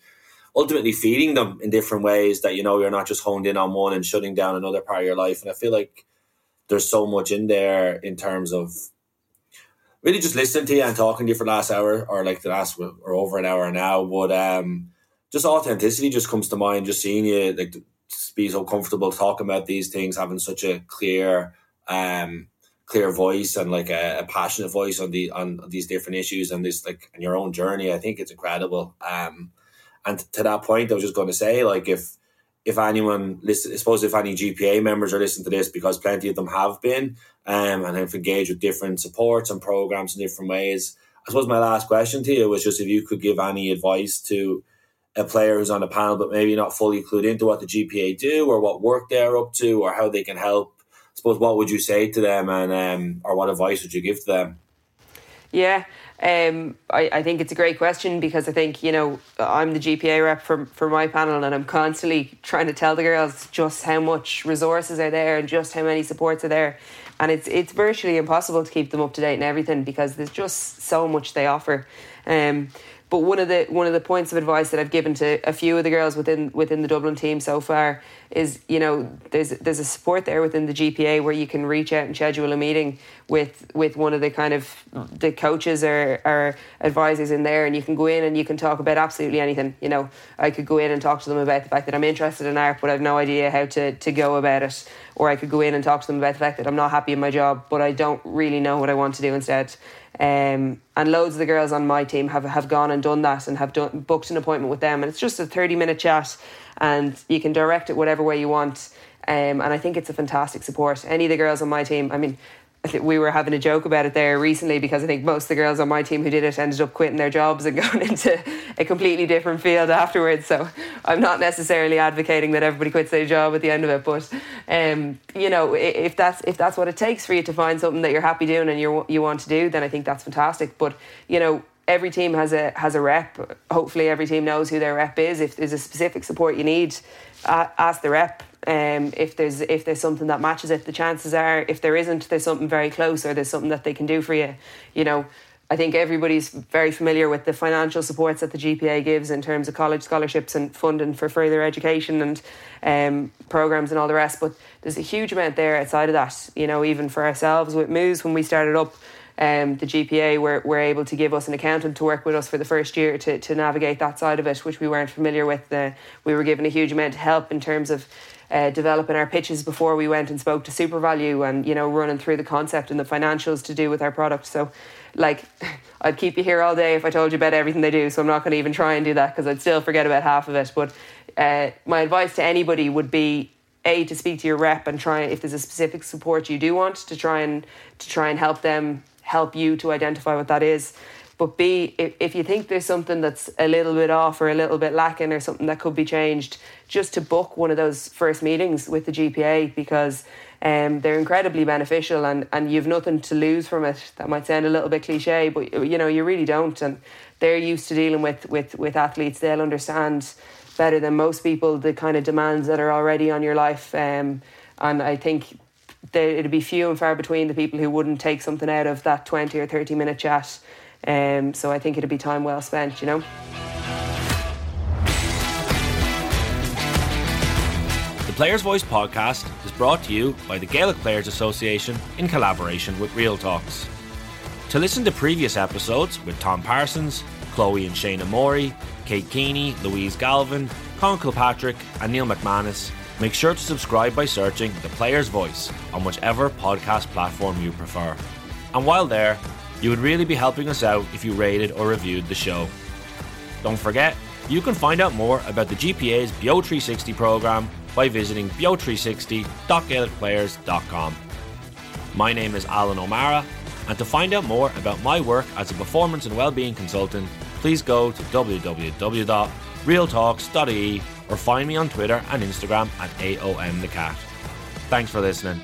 S1: ultimately feeding them in different ways that you know you're not just honed in on one and shutting down another part of your life. And I feel like there's so much in there in terms of really just listening to you and talking to you for the last hour or like the last or over an hour now. But um, just authenticity just comes to mind. Just seeing you like be so comfortable talking about these things, having such a clear um clear voice and like a, a, passionate voice on the on these different issues and this like in your own journey. I think it's incredible. Um and to that point, I was just going to say, like, if if anyone listen, I suppose if any GPA members are listening to this, because plenty of them have been, um, and have engaged with different supports and programs in different ways. I suppose my last question to you was just if you could give any advice to a player who's on a panel but maybe not fully clued into what the GPA do or what work they're up to or how they can help. I suppose what would you say to them and um, or what advice would you give to them?
S2: Yeah, um, I, I think it's a great question because I think, you know, I'm the GPA rep for, for my panel and I'm constantly trying to tell the girls just how much resources are there and just how many supports are there. And it's it's virtually impossible to keep them up to date and everything because there's just so much they offer. Um, but one of the one of the points of advice that I've given to a few of the girls within within the Dublin team so far is you know there's there's a support there within the GPA where you can reach out and schedule a meeting with with one of the kind of the coaches or, or advisors in there and you can go in and you can talk about absolutely anything you know. I could go in and talk to them about the fact that I'm interested in art but I've no idea how to to go about it. Or I could go in and talk to them about the fact that I'm not happy in my job but I don't really know what I want to do instead um, and loads of the girls on my team have, have gone and done that and have done, booked an appointment with them. And it's just a 30 minute chat and you can direct it whatever way you want. Um, and I think it's a fantastic support. Any of the girls on my team, I mean, we were having a joke about it there recently because I think most of the girls on my team who did it ended up quitting their jobs and *laughs* going into a completely different field afterwards. So I'm not necessarily advocating that everybody quits their job at the end of it, but um, you know, if that's if that's what it takes for you to find something that you're happy doing and you you want to do, then I think that's fantastic. But you know, every team has a has a rep. Hopefully, every team knows who their rep is. If there's a specific support you need, ask the rep. Um, if there's if there's something that matches it, the chances are if there isn't, there's something very close or there's something that they can do for you. You know, I think everybody's very familiar with the financial supports that the GPA gives in terms of college scholarships and funding for further education and um, programs and all the rest. But there's a huge amount there outside of that. You know, even for ourselves with Mooze when we started up um, the GPA were, were able to give us an accountant to work with us for the first year to, to navigate that side of it, which we weren't familiar with. Uh, we were given a huge amount of help in terms of uh, developing our pitches before we went and spoke to SuperValu and you know running through the concept and the financials to do with our product. So, like, *laughs* I'd keep you here all day if I told you about everything they do. So I'm not going to even try and do that because I'd still forget about half of it. But uh, my advice to anybody would be a to speak to your rep and try if there's a specific support you do want to try and to try and help them help you to identify what that is. But B, if, if you think there's something that's a little bit off or a little bit lacking or something that could be changed, just to book one of those first meetings with the GPA because um, they're incredibly beneficial and, and you've nothing to lose from it. That might sound a little bit cliche, but you know, you really don't. And they're used to dealing with, with, with athletes. They'll understand better than most people the kind of demands that are already on your life. Um, and I think it'd be few and far between the people who wouldn't take something out of that 20 or 30 minute chat. Um, so I think it'd be time well spent, you know.
S1: The Players Voice podcast is brought to you by the Gaelic Players Association in collaboration with Real Talks. To listen to previous episodes with Tom Parsons, Chloe and Shayna Morey, Kate Keeney, Louise Galvin, Con Kilpatrick, and Neil McManus, Make sure to subscribe by searching The Player's Voice on whichever podcast platform you prefer. And while there, you would really be helping us out if you rated or reviewed the show. Don't forget, you can find out more about the GPA's BEO 360 program by visiting beo360.gaelicplayers.com. My name is Alan O'Mara, and to find out more about my work as a performance and well-being consultant, please go to www.realtalks.ie or find me on Twitter and Instagram at aomthecat. Thanks for listening.